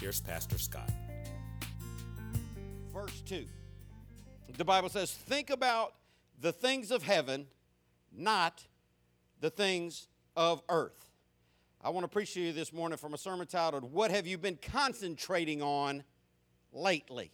here's Pastor Scott. verse 2. The Bible says, Think about the things of heaven, not the things of earth. I want to preach to you this morning from a sermon titled, What Have You Been Concentrating On Lately?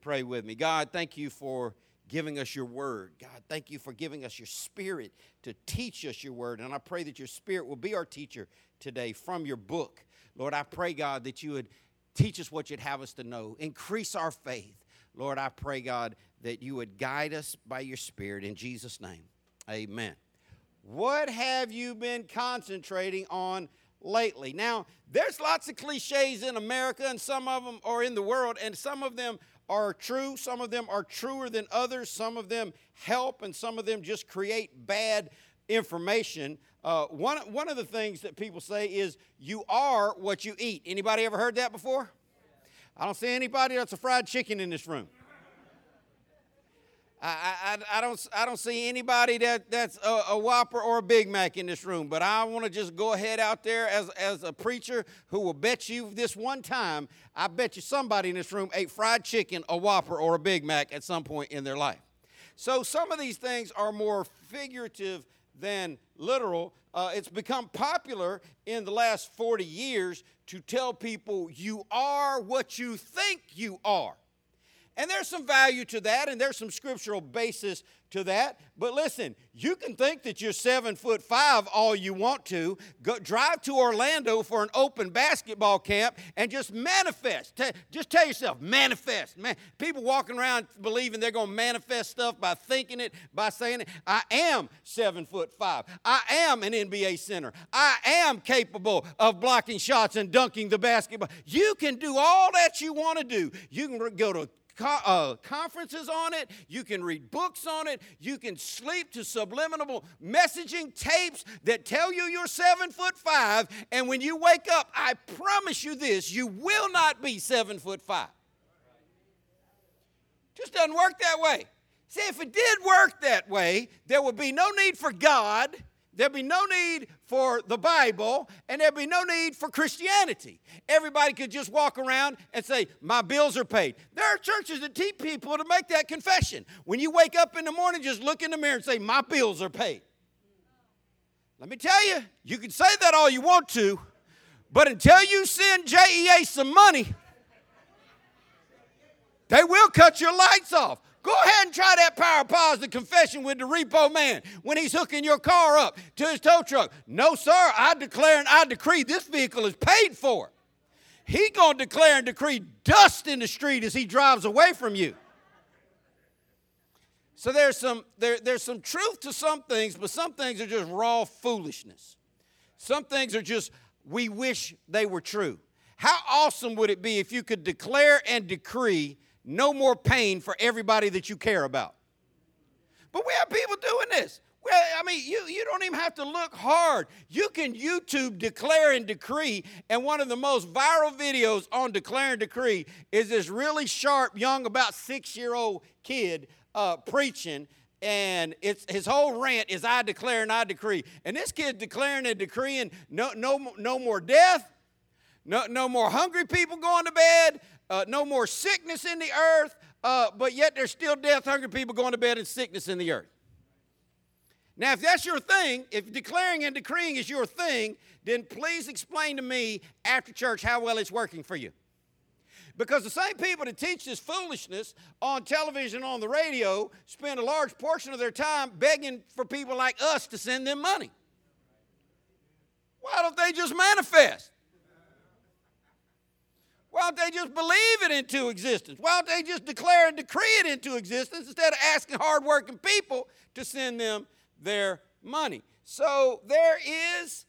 Pray with me. God, thank you for giving us your word. God, thank you for giving us your spirit to teach us your word. And I pray that your spirit will be our teacher today from your book. Lord, I pray, God, that you would teach us what you'd have us to know, increase our faith. Lord, I pray, God, that you would guide us by your spirit. In Jesus' name, amen. What have you been concentrating on lately? Now, there's lots of cliches in America, and some of them are in the world, and some of them are true. Some of them are truer than others. Some of them help, and some of them just create bad information. Uh, one, one of the things that people say is, you are what you eat. Anybody ever heard that before? I don't see anybody that's a fried chicken in this room. I, I, I, don't, I don't see anybody that, that's a, a Whopper or a Big Mac in this room, but I want to just go ahead out there as, as a preacher who will bet you this one time, I bet you somebody in this room ate fried chicken, a Whopper, or a Big Mac at some point in their life. So some of these things are more figurative than literal. Uh, it's become popular in the last 40 years to tell people you are what you think you are. And there's some value to that, and there's some scriptural basis to that. But listen, you can think that you're seven foot five all you want to. Go, drive to Orlando for an open basketball camp and just manifest. Te- just tell yourself, manifest. Man, people walking around believing they're going to manifest stuff by thinking it, by saying it. I am seven foot five. I am an NBA center. I am capable of blocking shots and dunking the basketball. You can do all that you want to do. You can go to co- uh, conferences on it. You can read books on it. You can sleep to subliminal messaging tapes that tell you you're seven foot five. And when you wake up, I promise you this you will not be seven foot five. Just doesn't work that way. See, if it did work that way, there would be no need for God. There'd be no need for the Bible, and there'd be no need for Christianity. Everybody could just walk around and say, My bills are paid. There are churches that teach people to make that confession. When you wake up in the morning, just look in the mirror and say, My bills are paid. Let me tell you, you can say that all you want to, but until you send JEA some money, they will cut your lights off. Go ahead and try that power positive confession with the repo man when he's hooking your car up to his tow truck. No, sir, I declare and I decree this vehicle is paid for. He gonna declare and decree dust in the street as he drives away from you. So there's some there, there's some truth to some things, but some things are just raw foolishness. Some things are just we wish they were true. How awesome would it be if you could declare and decree no more pain for everybody that you care about? But we have people doing this. Well, I mean, you, you don't even have to look hard. You can YouTube declare and decree, and one of the most viral videos on declare and decree is this really sharp, young, about six year old kid uh, preaching. And it's his whole rant is I declare and I decree. And this kid declaring and decreeing no, no, no more death, no, no more hungry people going to bed, uh, no more sickness in the earth, uh, but yet there's still death, hungry people going to bed, and sickness in the earth. Now, if that's your thing, if declaring and decreeing is your thing, then please explain to me after church how well it's working for you. Because the same people that teach this foolishness on television, on the radio, spend a large portion of their time begging for people like us to send them money. Why don't they just manifest? Why don't they just believe it into existence? Why don't they just declare and decree it into existence instead of asking hardworking people to send them their money? So there is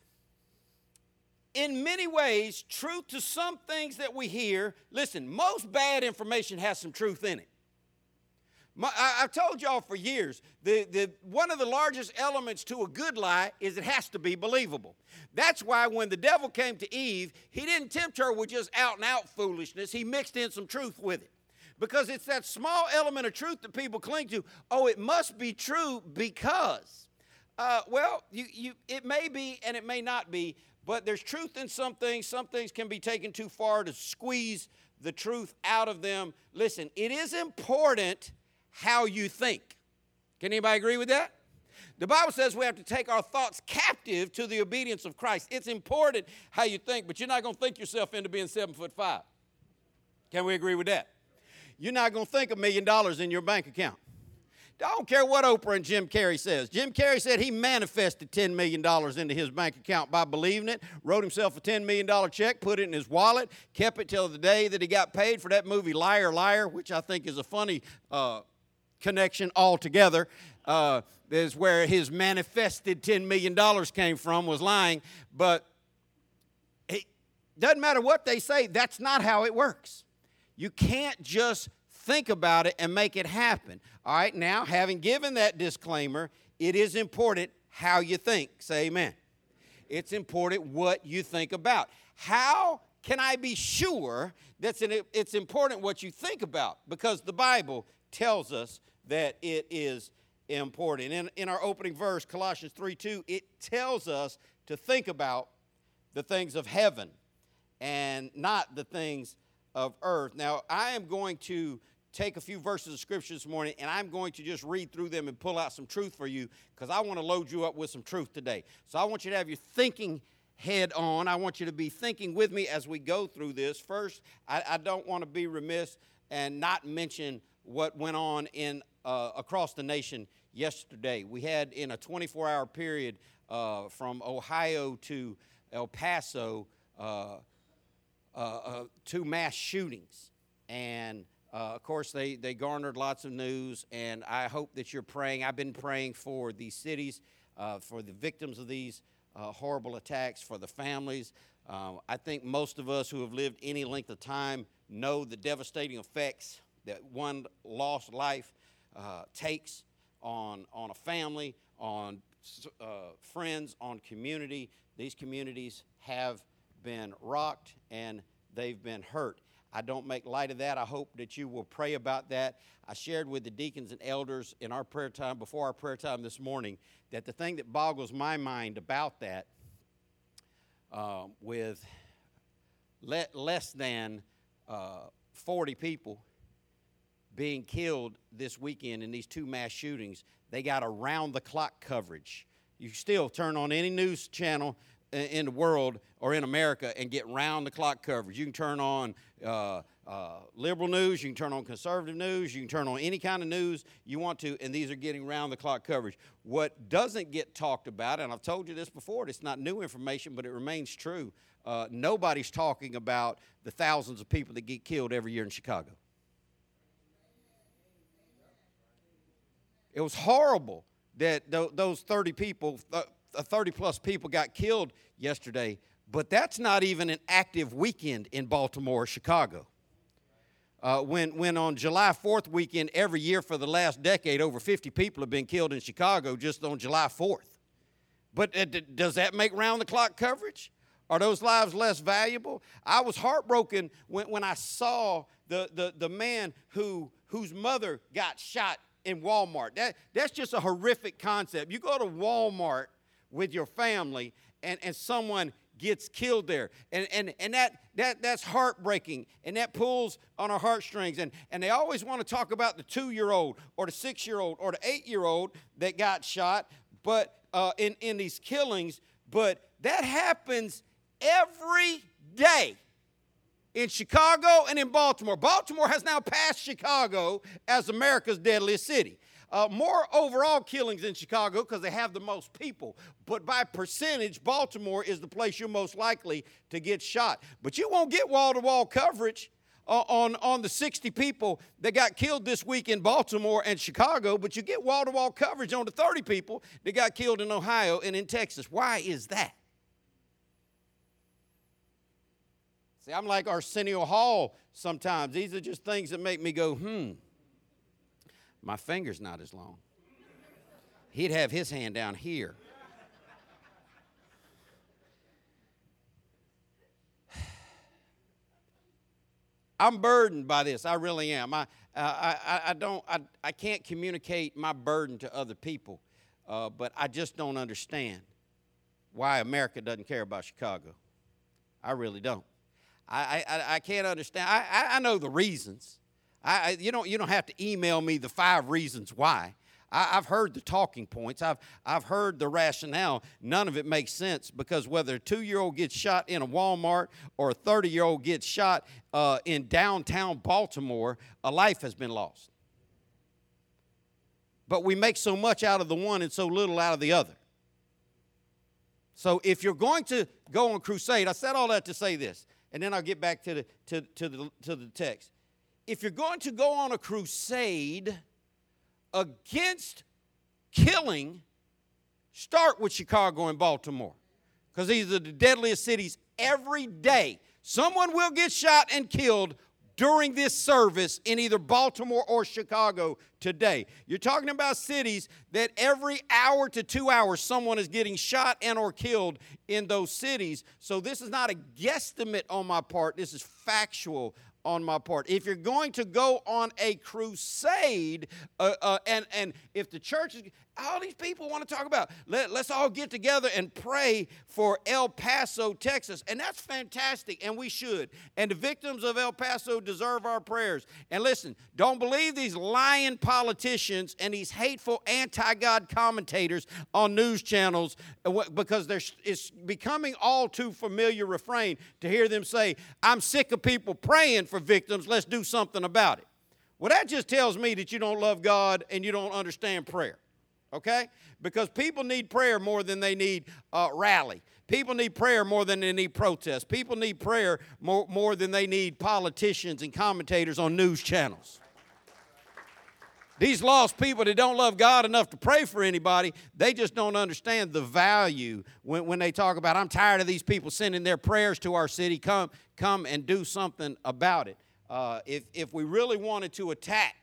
in many ways, truth to some things that we hear, listen, most bad information has some truth in it. My, I, have told y'all for years, the, the, one of the largest elements to a good lie is it has to be believable. That's why when the devil came to Eve, he didn't tempt her with just out and out foolishness, he mixed in some truth with it. Because it's that small element of truth that people cling to. Oh, it must be true because. Uh, well, you, you, it may be and it may not be, but there's truth in some things. Some things can be taken too far to squeeze the truth out of them. Listen, it is important how you think. Can anybody agree with that? The Bible says we have to take our thoughts captive to the obedience of Christ. It's important how you think, but you're not going to think yourself into being seven foot five. Can we agree with that? You're not going to think a million dollars in your bank account. Don't care what Oprah and Jim Carrey says. Jim Carrey said he manifested $10 million into his bank account by believing it, wrote himself a $10 million check, put it in his wallet, kept it till the day that he got paid for that movie Liar Liar, which I think is a funny uh, connection altogether. Uh, is where his manifested $10 million came from, was lying. But it doesn't matter what they say, that's not how it works. You can't just think about it and make it happen. All right, now, having given that disclaimer, it is important how you think. Say amen. It's important what you think about. How can I be sure that it's important what you think about? Because the Bible tells us that it is important. In, in our opening verse, Colossians 3 2, it tells us to think about the things of heaven and not the things of earth. Now, I am going to take a few verses of scripture this morning and I'm going to just read through them and pull out some truth for you because I want to load you up with some truth today. So I want you to have your thinking head on. I want you to be thinking with me as we go through this. First, I, I don't want to be remiss and not mention what went on in uh, across the nation yesterday. We had in a 24 hour period uh, from Ohio to El Paso uh, uh, uh two mass shootings. And uh, of course, they, they garnered lots of news, and I hope that you're praying. I've been praying for these cities, for the victims of these horrible attacks, for the families. I think most of us who have lived any length of time know the devastating effects that one lost life uh, takes on, on a family, on uh, friends, on community. These communities have been rocked and they've been hurt. I don't make light of that. I hope that you will pray about that. I shared with the deacons and elders in our prayer time, before our prayer time this morning, that the thing that boggles my mind about that, uh, with le- less than uh, 40 people being killed this weekend in these two mass shootings, they got around the clock coverage. You still turn on any news channel in the world or in America and get round the clock coverage. You can turn on uh, uh, liberal news, you can turn on conservative news, you can turn on any kind of news you want to, and these are getting round the clock coverage. What doesn't get talked about, and I've told you this before, it's not new information, but it remains true. Uh, nobody's talking about the thousands of people that get killed every year in Chicago. It was horrible that those 30 people, 30 plus people got killed yesterday, but that's not even an active weekend in Baltimore or Chicago. Uh, when, when on July 4th weekend every year for the last decade, over 50 people have been killed in Chicago just on July 4th. But uh, d- does that make round the clock coverage? Are those lives less valuable? I was heartbroken when, when I saw the, the, the man who, whose mother got shot in Walmart. That, that's just a horrific concept. You go to Walmart with your family and, and someone gets killed there. And, and, and that, that, that's heartbreaking and that pulls on our heartstrings. And, and they always want to talk about the two year old or the six year old or the eight year old that got shot but uh, in, in these killings. But that happens every day in Chicago and in Baltimore. Baltimore has now passed Chicago as America's deadliest city. Uh, more overall killings in Chicago because they have the most people. But by percentage, Baltimore is the place you're most likely to get shot. But you won't get wall to wall coverage uh, on, on the 60 people that got killed this week in Baltimore and Chicago, but you get wall to wall coverage on the 30 people that got killed in Ohio and in Texas. Why is that? See, I'm like Arsenio Hall sometimes. These are just things that make me go, hmm. My finger's not as long. He'd have his hand down here. I'm burdened by this. I really am. I, I, I, I don't, I, I can't communicate my burden to other people, uh, but I just don't understand why America doesn't care about Chicago. I really don't. I, I, I can't understand. I, I, know the reasons. I, I, you, don't, you don't have to email me the five reasons why. I, have heard the talking points. I've, I've heard the rationale. None of it makes sense because whether a two year old gets shot in a Walmart or a 30 year old gets shot uh, in downtown Baltimore, a life has been lost. But we make so much out of the one and so little out of the other. So if you're going to go on crusade, I said all that to say this, and then I'll get back to the, to, to the, to the text. If you're going to go on a crusade against killing, start with Chicago and Baltimore, because these are the deadliest cities every day. Someone will get shot and killed during this service in either Baltimore or Chicago today. You're talking about cities that every hour to 2 hours someone is getting shot and or killed in those cities. So this is not a guesstimate on my part. This is factual on my part. If you're going to go on a crusade, uh, uh, and, and if the church is, all these people want to talk about, let, let's all get together and pray for El Paso, Texas. And that's fantastic, and we should. And the victims of El Paso deserve our prayers. And listen, don't believe these lying politicians and these hateful anti God commentators on news channels uh, because it's becoming all too familiar refrain to hear them say, I'm sick of people praying for victims, let's do something about it. Well, that just tells me that you don't love God and you don't understand prayer, okay? Because people need prayer more than they need uh, rally. People need prayer more than they need protest. People need prayer more, more than they need politicians and commentators on news channels. These lost people that don't love God enough to pray for anybody, they just don't understand the value when, when they talk about, I'm tired of these people sending their prayers to our city. Come, come and do something about it. Uh, if, if we really wanted to attack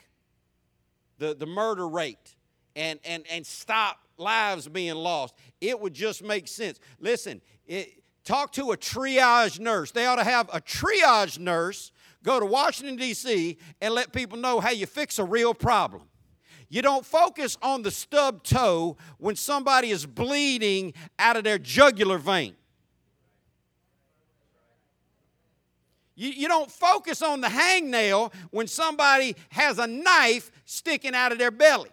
the, the murder rate and, and, and stop lives being lost, it would just make sense. Listen, it, talk to a triage nurse. They ought to have a triage nurse go to Washington, D.C., and let people know how you fix a real problem. You don't focus on the stub toe when somebody is bleeding out of their jugular vein. You, you don't focus on the hangnail when somebody has a knife sticking out of their belly.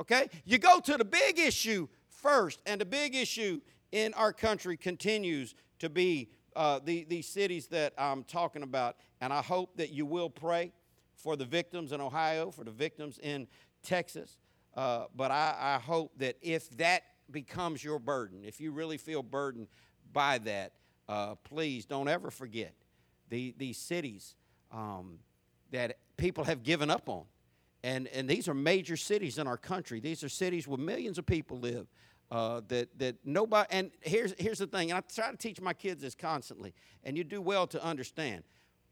Okay? You go to the big issue first, and the big issue in our country continues to be uh, the, these cities that I'm talking about. And I hope that you will pray for the victims in Ohio, for the victims in Texas. Uh, but I, I hope that if that becomes your burden, if you really feel burdened by that, uh, please don't ever forget the, these cities um, that people have given up on. And, and these are major cities in our country. These are cities where millions of people live. Uh, that, that nobody, and here's, here's the thing, and I try to teach my kids this constantly, and you do well to understand.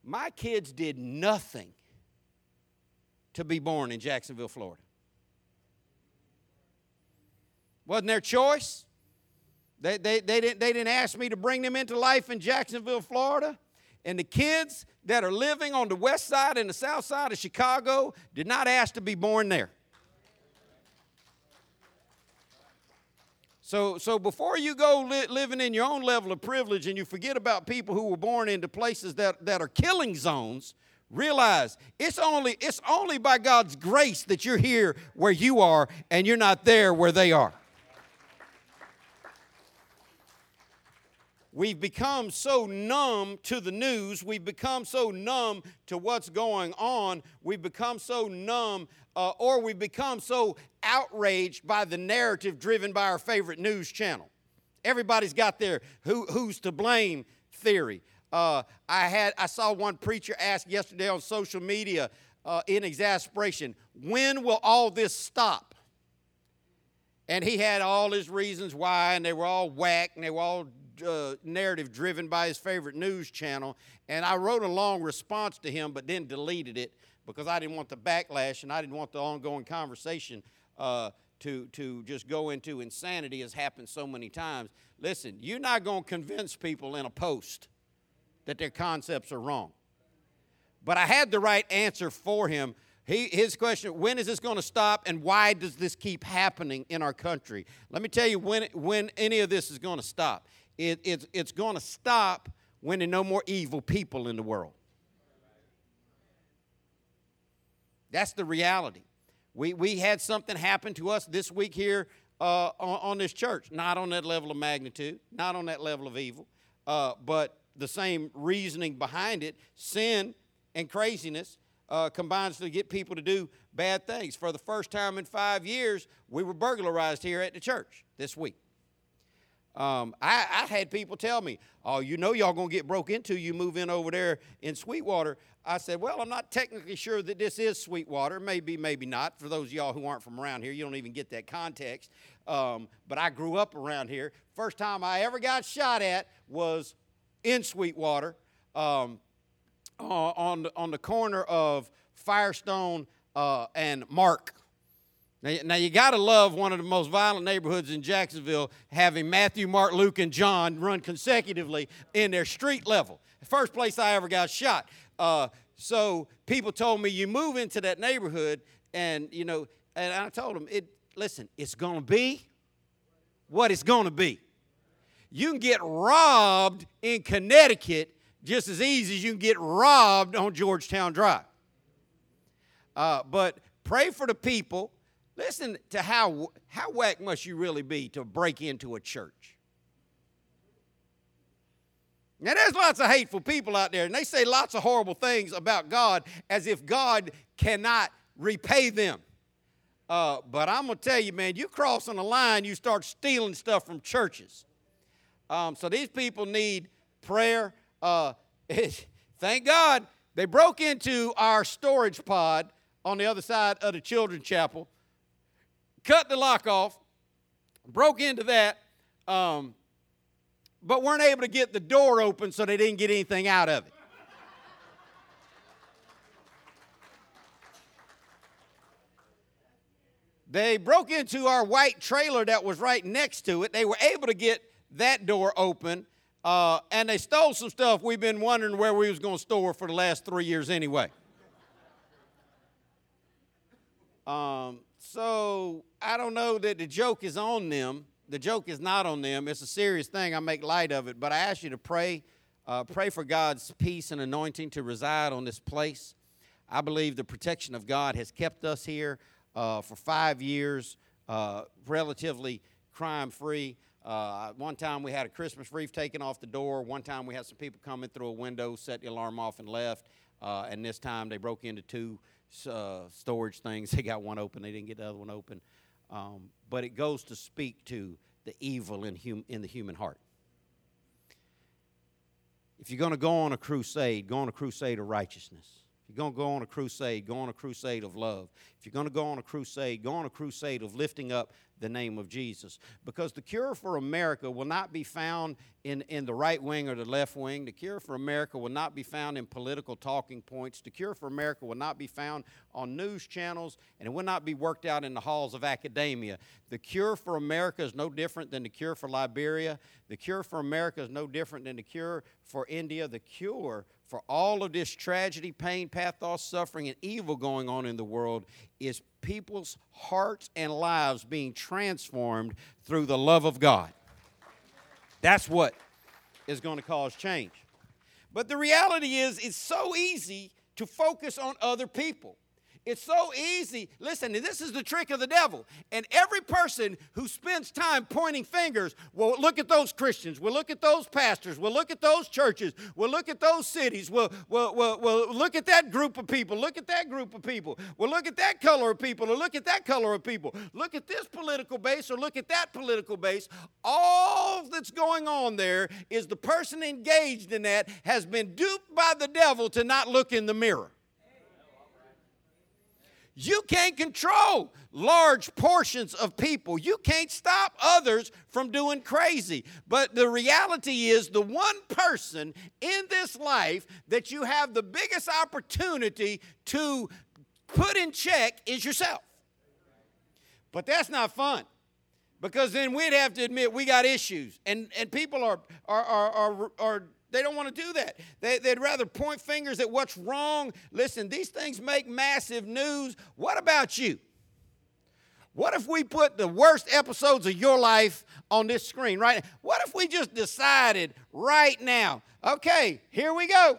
My kids did nothing to be born in Jacksonville, Florida. Wasn't their choice. They, they, they, didn't, they didn't ask me to bring them into life in Jacksonville, Florida. And the kids that are living on the west side and the south side of Chicago did not ask to be born there. So, so before you go li- living in your own level of privilege and you forget about people who were born into places that, that are killing zones, realize it's only, it's only by God's grace that you're here where you are and you're not there where they are. We've become so numb to the news. We've become so numb to what's going on. We've become so numb, uh, or we've become so outraged by the narrative driven by our favorite news channel. Everybody's got their who, who's to blame theory. Uh, I had I saw one preacher ask yesterday on social media uh, in exasperation, "When will all this stop?" And he had all his reasons why, and they were all whack, and they were all uh, narrative driven by his favorite news channel. And I wrote a long response to him, but then deleted it because I didn't want the backlash and I didn't want the ongoing conversation uh, to, to just go into insanity as happened so many times. Listen, you're not going to convince people in a post that their concepts are wrong. But I had the right answer for him. He, his question, when is this going to stop and why does this keep happening in our country? Let me tell you when, when any of this is going to stop. It, it's it's going to stop when there are no more evil people in the world. That's the reality. We, we had something happen to us this week here uh, on, on, this church. Not on that level of magnitude, not on that level of evil, uh, but the same reasoning behind it sin and craziness uh, combines to get people to do bad things. For the first time in five years, we were burglarized here at the church this week. Um, I, I, had people tell me, "Oh, you know, y'all gonna get broke into. You move in over there in Sweetwater." I said, "Well, I'm not technically sure that this is Sweetwater. Maybe, maybe not. For those of y'all who aren't from around here, you don't even get that context. Um, but I grew up around here. First time I ever got shot at was in Sweetwater, um, on the, on the corner of Firestone uh, and Mark." Now, now you got to love one of the most violent neighborhoods in Jacksonville having Matthew, Mark, Luke, and John run consecutively in their street level. First place I ever got shot. Uh, so people told me you move into that neighborhood, and you know, and I told them, it. Listen, it's going to be what it's going to be. You can get robbed in Connecticut just as easy as you can get robbed on Georgetown Drive. Uh, but pray for the people Listen to how, how whack must you really be to break into a church. Now, there's lots of hateful people out there, and they say lots of horrible things about God as if God cannot repay them. Uh, but I'm going to tell you, man, you cross on the line, you start stealing stuff from churches. Um, so these people need prayer. Uh, thank God they broke into our storage pod on the other side of the children's chapel cut the lock off, broke into that, um, but weren't able to get the door open so they didn't get anything out of it. They broke into our white trailer that was right next to it. They were able to get that door open, uh, and they stole some stuff we've been wondering where we was going to store for the last three years anyway. Um, so I don't know that the joke is on them. The joke is not on them. It's a serious thing. I make light of it. But I ask you to pray. Uh, pray for God's peace and anointing to reside on this place. I believe the protection of God has kept us here uh, for five years, uh, relatively crime free. Uh, one time we had a Christmas wreath taken off the door. One time we had some people coming through a window, set the alarm off, and left. Uh, and this time they broke into two uh, storage things. They got one open, they didn't get the other one open. Um, but it goes to speak to the evil in, hum- in the human heart. If you're going to go on a crusade, go on a crusade of righteousness. You're going to go on a crusade, go on a crusade of love. If you're going to go on a crusade, go on a crusade of lifting up the name of Jesus. Because the cure for America will not be found in, in the right wing or the left wing. The cure for America will not be found in political talking points. The cure for America will not be found on news channels, and it will not be worked out in the halls of academia. The cure for America is no different than the cure for Liberia. The cure for America is no different than the cure for India. The cure for all of this tragedy, pain, pathos, suffering, and evil going on in the world is people's hearts and lives being transformed through the love of God. That's what is going to cause change. But the reality is, it's so easy to focus on other people. It's so easy. Listen, this is the trick of the devil. And every person who spends time pointing fingers will look at those Christians, will look at those pastors, will look at those churches, will look at those cities, will will will will look at that group of people, look at that group of people, will look at that color of people, or look at that color of people, look at this political base, or look at that political base. All that's going on there is the person engaged in that has been duped by the devil to not look in the mirror. You can't control large portions of people. You can't stop others from doing crazy. But the reality is, the one person in this life that you have the biggest opportunity to put in check is yourself. But that's not fun because then we'd have to admit we got issues. And, and people are, are, are, are, are they don't want to do that. They, would rather point fingers at what's wrong. Listen, these things make massive news. What about you? What if we put the worst episodes of your life on this screen right now? What if we just decided right now, okay, here we go.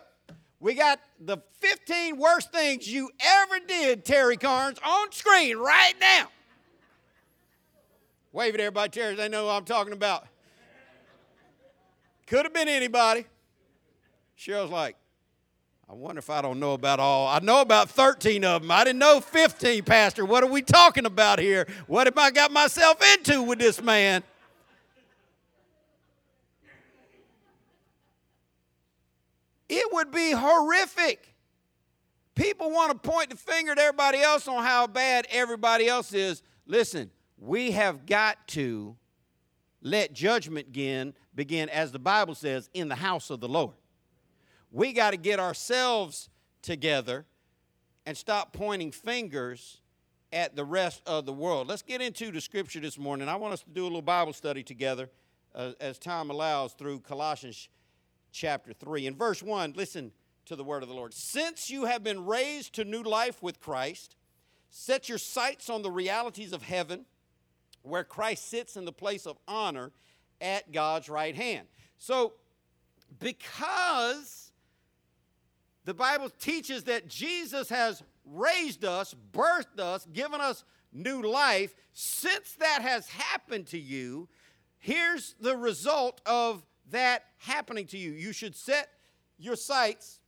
We got the 15 worst things you ever did, Terry Carnes, on screen right now. Wave at everybody, Terry. They know what I'm talking about. Could have been anybody. Cheryl's like, I wonder if I don't know about all. I know about 13 of them. I didn't know 15, Pastor. What are we talking about here? What have I got myself into with this man? It would be horrific. People want to point the finger at everybody else on how bad everybody else is. Listen, we have got to let judgment begin, begin, as the Bible says, in the house of the Lord we got to get ourselves together and stop pointing fingers at the rest of the world. Let's get into the scripture this morning. I want us to do a little Bible study together uh, as time allows through Colossians chapter 3. In verse 1, listen to the word of the Lord. Since you have been raised to new life with Christ, set your sights on the realities of heaven, where Christ sits in the place of honor at God's right hand. So, because the Bible teaches that Jesus has raised us, birthed us, given us new life. Since that has happened to you, here's the result of that happening to you. You should set your sights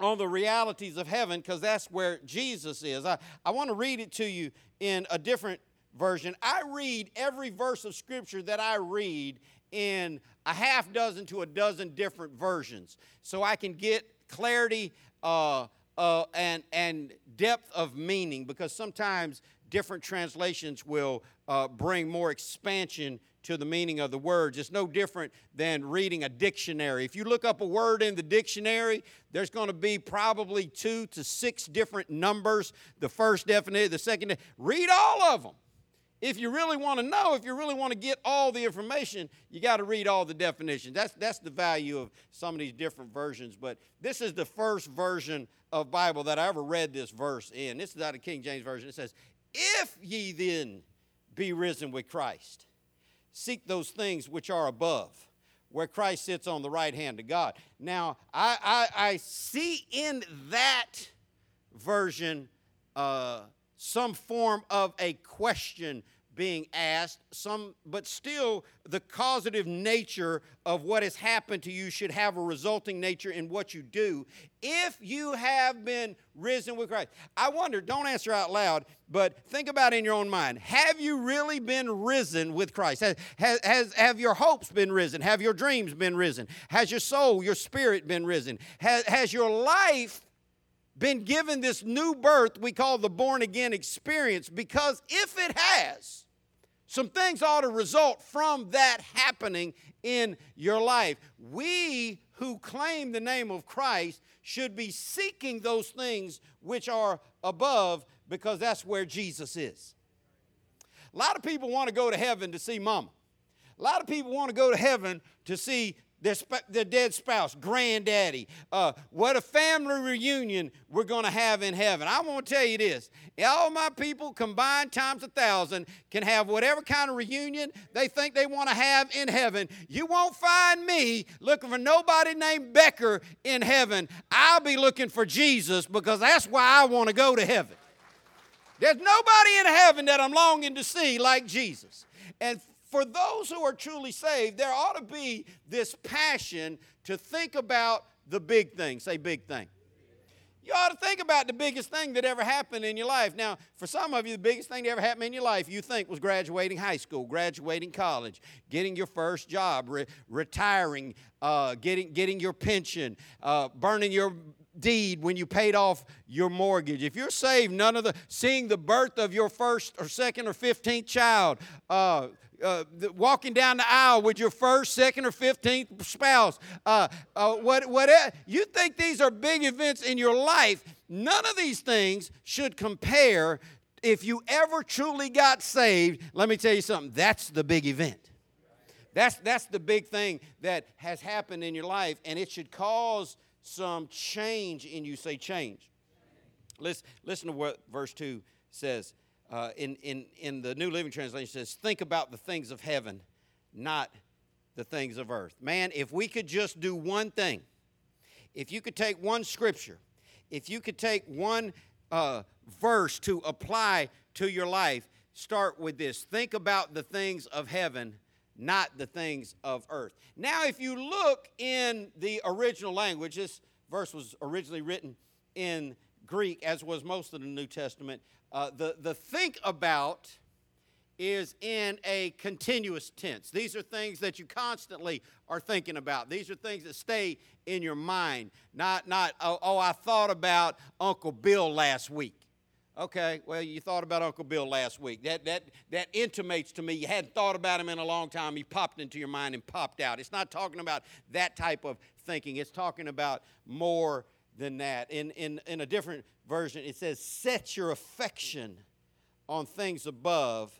on the realities of heaven because that's where Jesus is. I, I want to read it to you in a different version. I read every verse of Scripture that I read in a half dozen to a dozen different versions so I can get clarity uh, uh, and, and depth of meaning because sometimes different translations will uh, bring more expansion to the meaning of the words. It's no different than reading a dictionary. If you look up a word in the dictionary, there's going to be probably two to six different numbers. The first definition, the second. Read all of them if you really want to know, if you really want to get all the information, you got to read all the definitions. That's, that's the value of some of these different versions. But this is the first version of Bible that I ever read this verse in. This is out of King James Version. It says, If ye then be risen with Christ, seek those things which are above, where Christ sits on the right hand of God. Now, I, I, I see in that version, uh, some form of a question being asked some but still the causative nature of what has happened to you should have a resulting nature in what you do. If you have been risen with christ i wonder don't answer out loud but think about in your own mind have you really been risen with christ? Has, has, has have your hopes been risen? Have your dreams been risen? Has your soul your spirit been risen? Has, has your life been given this new birth we call the born again experience because if it has, some things ought to result from that happening in your life. We who claim the name of Christ should be seeking those things which are above because that's where Jesus is. A lot of people want to go to heaven to see mama. A lot of people want to go to heaven to see their, sp- their dead spouse, granddaddy. Uh, what a family reunion we're going to have in heaven. I want to tell you this all my people combined times a thousand can have whatever kind of reunion they think they want to have in heaven. You won't find me looking for nobody named Becker in heaven. I'll be looking for Jesus because that's why I want to go to heaven. There's nobody in heaven that I'm longing to see like Jesus. And for those who are truly saved, there ought to be this passion to think about the big thing. Say, big thing. You ought to think about the biggest thing that ever happened in your life. Now, for some of you, the biggest thing that ever happened in your life you think was graduating high school, graduating college, getting your first job, re- retiring, uh, getting, getting your pension, uh, burning your deed when you paid off your mortgage, if you're saved, none of the seeing the birth of your first or second or fifteenth child, uh, uh, the, walking down the aisle with your first, second, or fifteenth spouse, uh, uh, what, what, you think these are big events in your life? None of these things should compare. If you ever truly got saved, let me tell you something. That's the big event. That's, that's the big thing that has happened in your life, and it should cause some change in you. Say change. Listen, listen to what verse 2 says. Uh, in, in, in the New Living Translation says, Think about the things of heaven, not the things of earth. Man, if we could just do one thing, if you could take one scripture, if you could take one uh, verse to apply to your life, start with this. Think about the things of heaven, not the things of earth. Now, if you look in the original language, this verse was originally written in Greek, as was most of the New Testament. Uh, the, the think about is in a continuous tense. These are things that you constantly are thinking about. These are things that stay in your mind. Not, not oh, oh I thought about Uncle Bill last week. Okay, well, you thought about Uncle Bill last week. That, that, that intimates to me you hadn't thought about him in a long time. He popped into your mind and popped out. It's not talking about that type of thinking, it's talking about more than that. In, in, in a different version, it says, Set your affection on things above,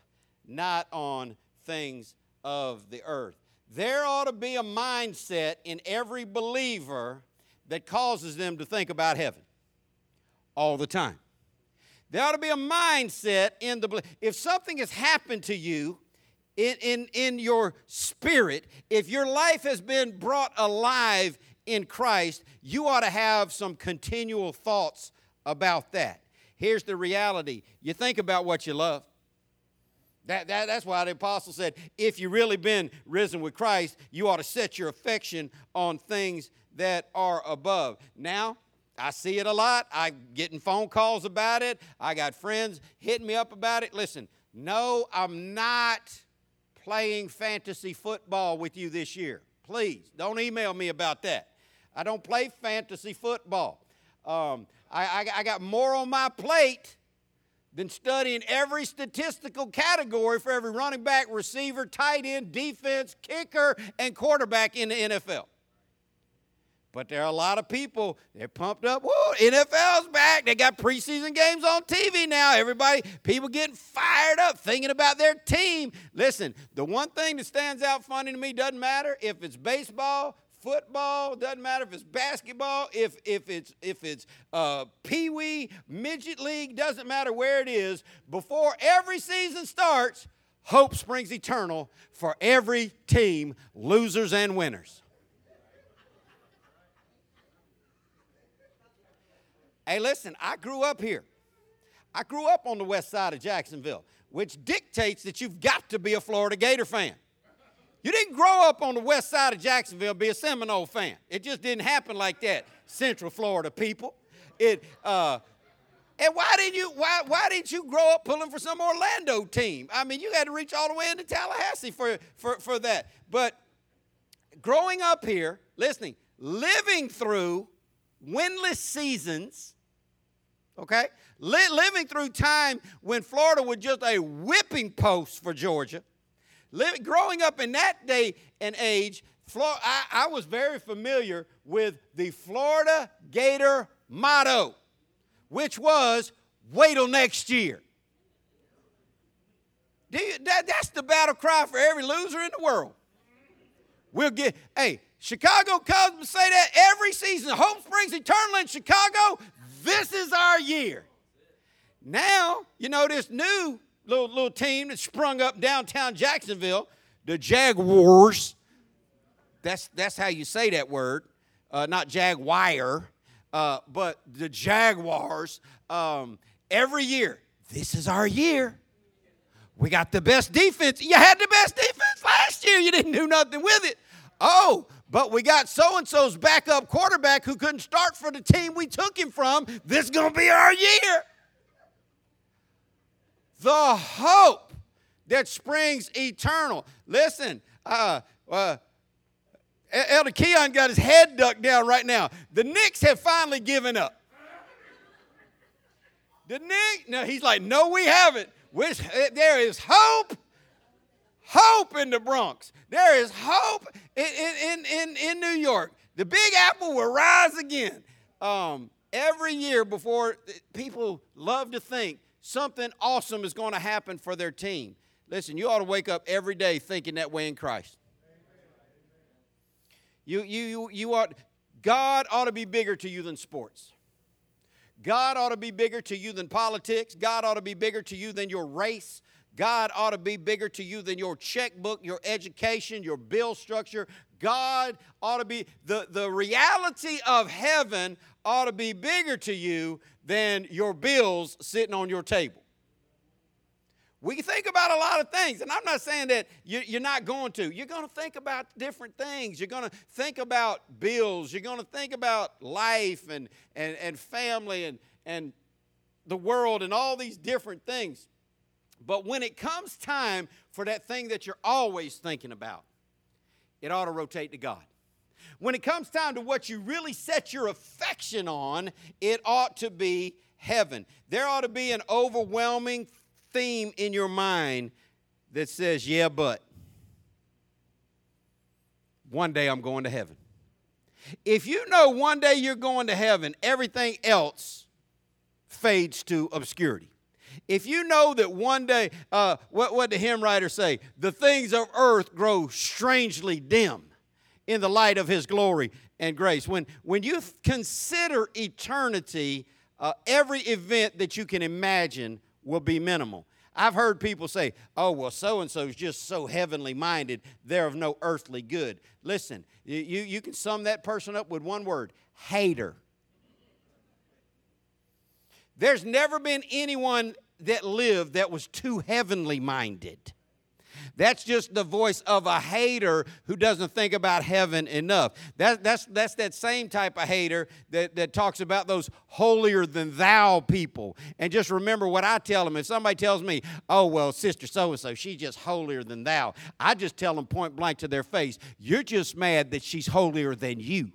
not on things of the earth. There ought to be a mindset in every believer that causes them to think about heaven all the time. There ought to be a mindset in the if something has happened to you in, in, in your spirit, if your life has been brought alive in Christ, you ought to have some continual thoughts about that. Here's the reality you think about what you love. That, that, that's why the apostle said, if you've really been risen with Christ, you ought to set your affection on things that are above. Now, I see it a lot. I'm getting phone calls about it. I got friends hitting me up about it. Listen, no, I'm not playing fantasy football with you this year. Please, don't email me about that. I don't play fantasy football. Um, I, I, I got more on my plate than studying every statistical category for every running back, receiver, tight end, defense, kicker, and quarterback in the NFL. But there are a lot of people, they're pumped up. Whoa, NFL's back. They got preseason games on TV now. Everybody, people getting fired up, thinking about their team. Listen, the one thing that stands out funny to me doesn't matter if it's baseball, football, doesn't matter if it's basketball, if, if it's, if it's uh, pee wee, midget league, doesn't matter where it is. Before every season starts, hope springs eternal for every team, losers and winners. Hey, listen, I grew up here. I grew up on the west side of Jacksonville, which dictates that you've got to be a Florida Gator fan. You didn't grow up on the west side of Jacksonville be a Seminole fan. It just didn't happen like that, Central Florida people. It, uh, and why didn't you why why didn't you grow up pulling for some Orlando team? I mean, you had to reach all the way into Tallahassee for for, for that. But growing up here, listening, living through winless seasons okay? living through time when Florida was just a whipping post for Georgia. Growing up in that day and age, I, I was very familiar with the Florida Gator motto, which was wait till next year. You, that, that's the battle cry for every loser in the world. We'll get, hey, Chicago Cubs say that every season. Home springs eternal in Chicago. This is our year. Now, you know, this new little, little team that sprung up downtown Jacksonville, the Jaguars. That's, that's how you say that word, uh, not Jaguar, uh, but the Jaguars. Um, every year, this is our year. We got the best defense. You had the best defense last year. You didn't do nothing with it. Oh, but we got so and so's backup quarterback who couldn't start for the team we took him from. This is going to be our year. The hope that springs eternal. Listen, uh, uh, Elder Keon got his head ducked down right now. The Knicks have finally given up. The Knicks, no, he's like, no, we haven't. We're- there is hope, hope in the Bronx. There is hope in, in, in, in New York. The Big Apple will rise again. Um, every year before, people love to think something awesome is going to happen for their team. Listen, you ought to wake up every day thinking that way in Christ. You, you, you, you ought, God ought to be bigger to you than sports. God ought to be bigger to you than politics. God ought to be bigger to you than your race. God ought to be bigger to you than your checkbook, your education, your bill structure. God ought to be, the, the reality of heaven ought to be bigger to you than your bills sitting on your table. We think about a lot of things, and I'm not saying that you're not going to. You're going to think about different things. You're going to think about bills. You're going to think about life and, and, and family and, and the world and all these different things. But when it comes time for that thing that you're always thinking about, it ought to rotate to God. When it comes time to what you really set your affection on, it ought to be heaven. There ought to be an overwhelming theme in your mind that says, Yeah, but one day I'm going to heaven. If you know one day you're going to heaven, everything else fades to obscurity. If you know that one day, uh, what, what the hymn writer say? The things of earth grow strangely dim in the light of his glory and grace. When, when you consider eternity, uh, every event that you can imagine will be minimal. I've heard people say, oh, well, so and so is just so heavenly minded, they're of no earthly good. Listen, you, you can sum that person up with one word hater. There's never been anyone that lived that was too heavenly minded. That's just the voice of a hater who doesn't think about heaven enough. That, that's, that's that same type of hater that, that talks about those holier than thou people. And just remember what I tell them. If somebody tells me, oh, well, sister so and so, she's just holier than thou, I just tell them point blank to their face, you're just mad that she's holier than you.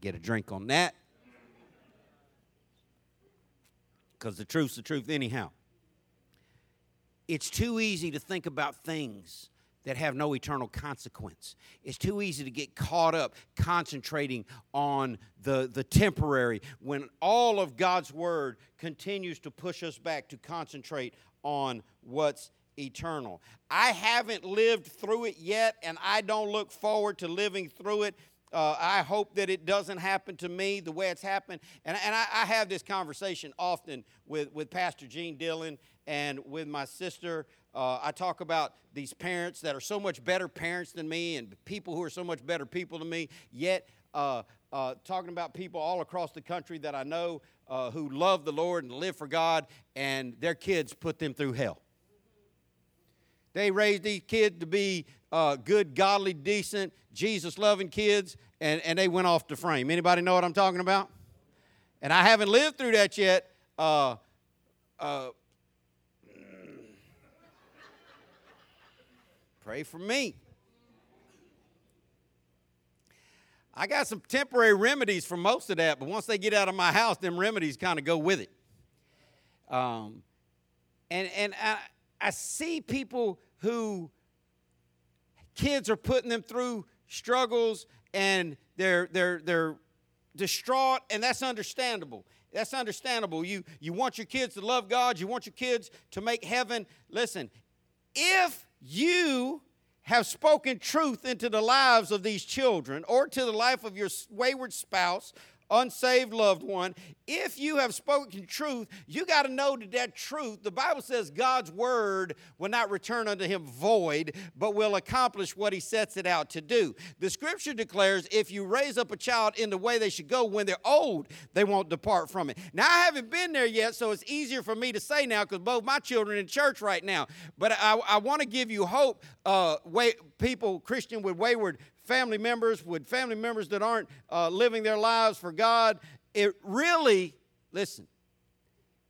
Get a drink on that. Because the truth's the truth, anyhow. It's too easy to think about things that have no eternal consequence. It's too easy to get caught up concentrating on the, the temporary when all of God's word continues to push us back to concentrate on what's eternal. I haven't lived through it yet, and I don't look forward to living through it. Uh, I hope that it doesn't happen to me the way it's happened. And, and I, I have this conversation often with, with Pastor Gene Dillon and with my sister. Uh, I talk about these parents that are so much better parents than me and people who are so much better people than me, yet uh, uh, talking about people all across the country that I know uh, who love the Lord and live for God, and their kids put them through hell. They raised these kids to be uh, good, godly, decent, Jesus loving kids, and, and they went off the frame. Anybody know what I'm talking about? And I haven't lived through that yet. Uh, uh, Pray for me. I got some temporary remedies for most of that, but once they get out of my house, them remedies kind of go with it. Um, and and I, I see people who kids are putting them through struggles and they're they're they're distraught, and that's understandable. That's understandable. You you want your kids to love God, you want your kids to make heaven. Listen, if you have spoken truth into the lives of these children or to the life of your wayward spouse unsaved loved one, if you have spoken truth, you got to know that that truth, the Bible says God's word will not return unto him void, but will accomplish what he sets it out to do. The scripture declares if you raise up a child in the way they should go when they're old, they won't depart from it. Now, I haven't been there yet, so it's easier for me to say now because both my children in church right now. But I, I want to give you hope, uh, way, people, Christian with wayward family members, with family members that aren't uh, living their lives for God. It really, listen,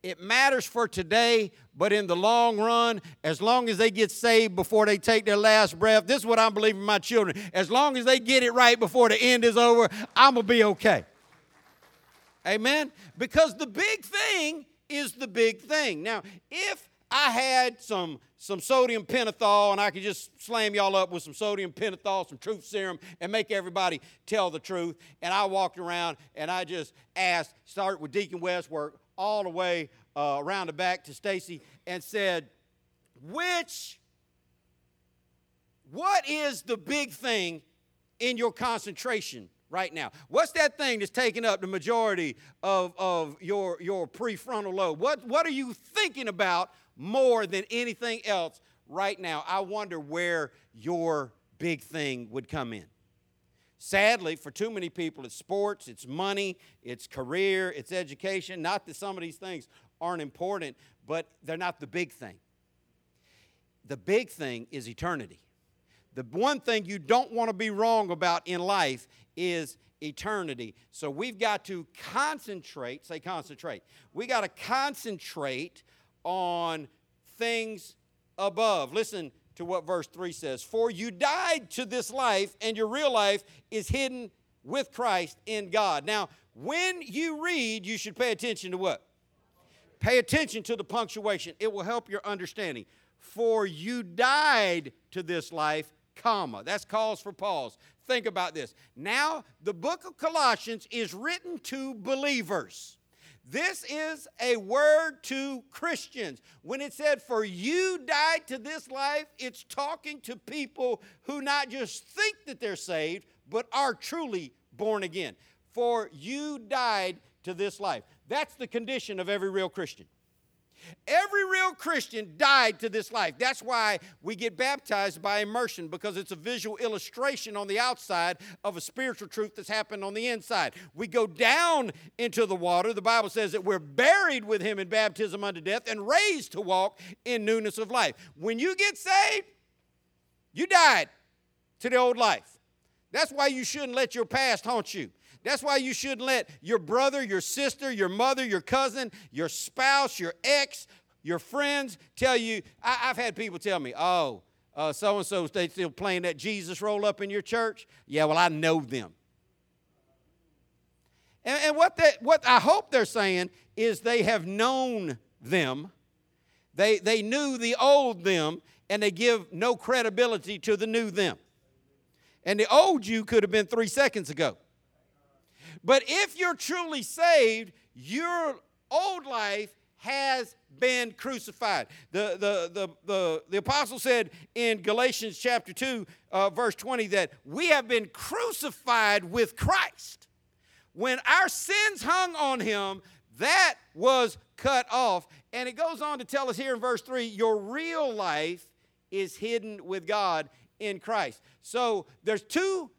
it matters for today, but in the long run, as long as they get saved before they take their last breath, this is what I'm believing my children. As long as they get it right before the end is over, I'm going to be okay. Amen? Because the big thing is the big thing. Now, if I had some, some sodium pentothal and I could just slam y'all up with some sodium pentothal, some truth serum, and make everybody tell the truth, and I walked around and I just asked, started with Deacon Westwork all the way uh, around the back to Stacy, and said, which, what is the big thing in your concentration right now? What's that thing that's taking up the majority of, of your, your prefrontal lobe? What, what are you thinking about more than anything else right now? I wonder where your big thing would come in. Sadly, for too many people, it's sports, it's money, it's career, it's education. Not that some of these things aren't important, but they're not the big thing. The big thing is eternity. The one thing you don't want to be wrong about in life is eternity. So we've got to concentrate, say concentrate. We got to concentrate on things above. Listen to what verse 3 says For you died to this life, and your real life is hidden with Christ in God. Now, when you read, you should pay attention to what? Pay attention to the punctuation. It will help your understanding. For you died to this life, comma. That's cause for pause. Think about this. Now, the book of Colossians is written to believers. This is a word to Christians. When it said, For you died to this life, it's talking to people who not just think that they're saved, but are truly born again. For you died to this life. That's the condition of every real Christian. Every real Christian died to this life. That's why we get baptized by immersion because it's a visual illustration on the outside of a spiritual truth that's happened on the inside. We go down into the water. The Bible says that we're buried with him in baptism unto death and raised to walk in newness of life. When you get saved, you died to the old life. That's why you shouldn't let your past haunt you. That's why you shouldn't let your brother, your sister, your mother, your cousin, your spouse, your ex, your friends tell you. I, have had people tell me, oh, so and so, they still playing that Jesus roll up in your church? Yeah, well, I know them. And, and what, that, what I hope they're saying is they have known them, they, they knew the old them, and they give no credibility to the new them. And the old you could have been three seconds ago. But if you're truly saved, your old life has been crucified. The, the, the, the, the apostle said in Galatians chapter 2, uh, verse 20, that we have been crucified with Christ. When our sins hung on him, that was cut off. And it goes on to tell us here in verse 3 your real life is hidden with God in Christ. So there's two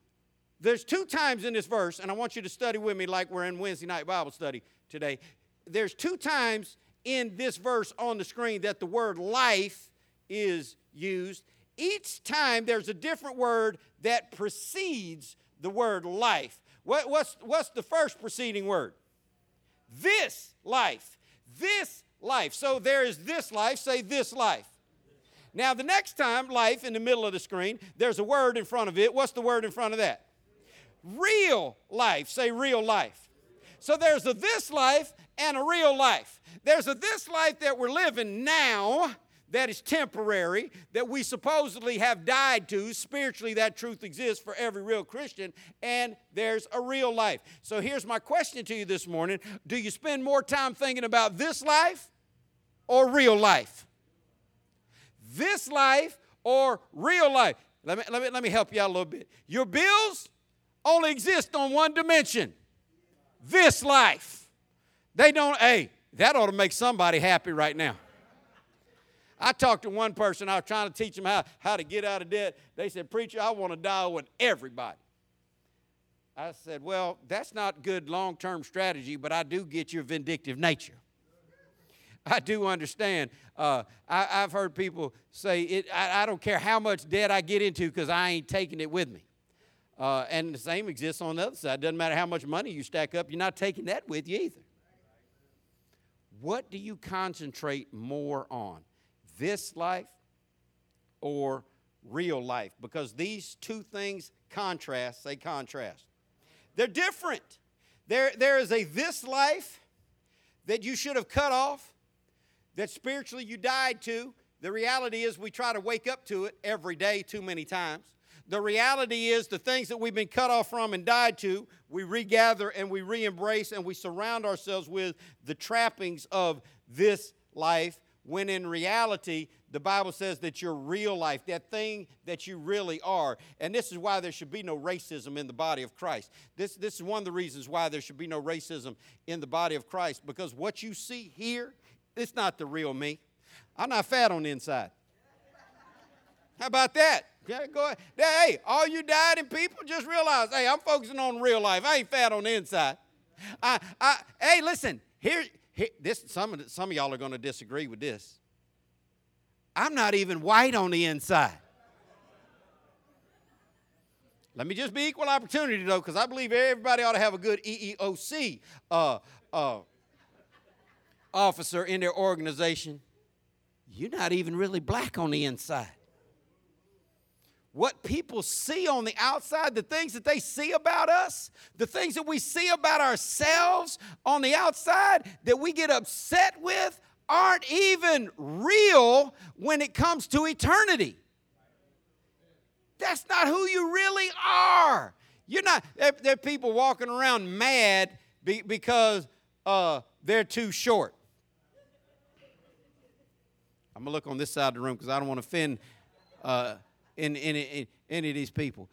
there's two times in this verse, and I want you to study with me like we're in Wednesday night Bible study today. There's two times in this verse on the screen that the word life is used. Each time there's a different word that precedes the word life. What, what's, what's the first preceding word? This life. This life. So there is this life. Say this life. Now, the next time, life in the middle of the screen, there's a word in front of it. What's the word in front of that? real life. Say real life. So there's a this life and a real life. There's a this life that we're living now that is temporary, that we supposedly have died to. Spiritually, that truth exists for every real Christian, and there's a real life. So here's my question to you this morning Do you spend more time thinking about this life or real life? This life or real life? Let me, let me, let me help you out a little bit. Your bills only exist on one dimension this life. They don't, hey, that ought to make somebody happy right now. I talked to one person, I was trying to teach them how, how to get out of debt. They said, Preacher, I want to die with everybody. I said, Well, that's not good long term strategy, but I do get your vindictive nature. I do understand. Uh, I, have heard people say, it, I, I don't care how much debt I get into because I ain't taking it with me. Uh, and the same exists on the other side. Doesn't matter how much money you stack up, you're not taking that with you either. what do you concentrate more on? This life or real life? Because these two things contrast, they contrast. They're different. There, there is a this life that you should have cut off, that spiritually you died to. The reality is we try to wake up to it every day too many times. The reality is the things that we've been cut off from and died to, we regather and we re embrace and we surround ourselves with the trappings of this life, when in reality, the Bible says that your real life, that thing that you really are. And this is why there should be no racism in the body of Christ. This, this is one of the reasons why there should be no racism in the body of Christ, because what you see here, it's not the real me. I'm not fat on the inside. How about that? Yeah, go ahead. Hey, all you dieting people, just realize, hey, I'm focusing on real life. I ain't fat on the inside. I, I, hey, listen, here, here this, some, of some of y'all are going to disagree with this. I'm not even white on the inside. Let me just be equal opportunity, though, because I believe everybody ought to have a good EEOC uh, uh, officer in their organization. You're not even really black on the inside what people see on the outside, the things that they see about us, the things that we see about ourselves on the outside that we get upset with, aren't even real when it comes to eternity. That's not who you really are. You're not, there, there are people walking around mad be, because uh, they're too short. I'm going to look on this side of the room because I don't want to offend. Uh, in, in, in any of these people.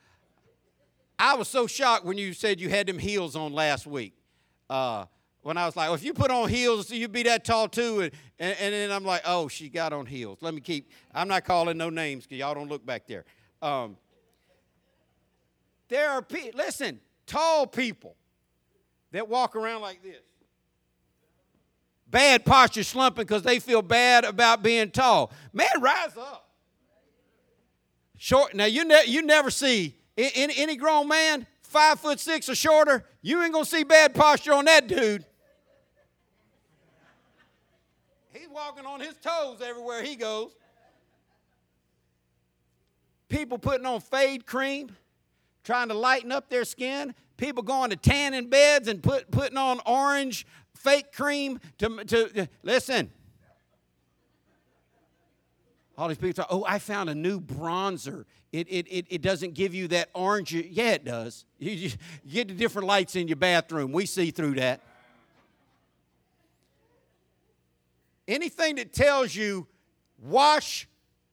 I was so shocked when you said you had them heels on last week. Uh, when I was like, well, if you put on heels, you'd be that tall too. And, and, and, then I'm like, oh, she got on heels. Let me keep, I'm not calling no names because y'all don't look back there. Um, there are people, listen, tall people that walk around like this. Bad posture slumping because they feel bad about being tall. Man, rise up. Short. Now you ne- you never see any, any grown man five foot six or shorter. You ain't gonna see bad posture on that dude. He's walking on his toes everywhere he goes. People putting on fade cream, trying to lighten up their skin. People going to tanning beds and put, putting on orange fake cream to, to uh, listen. All these people talk, oh, I found a new bronzer. It, it, it, it doesn't give you that orange. Yeah, it does. You, you get the different lights in your bathroom. We see through that. Anything that tells you wash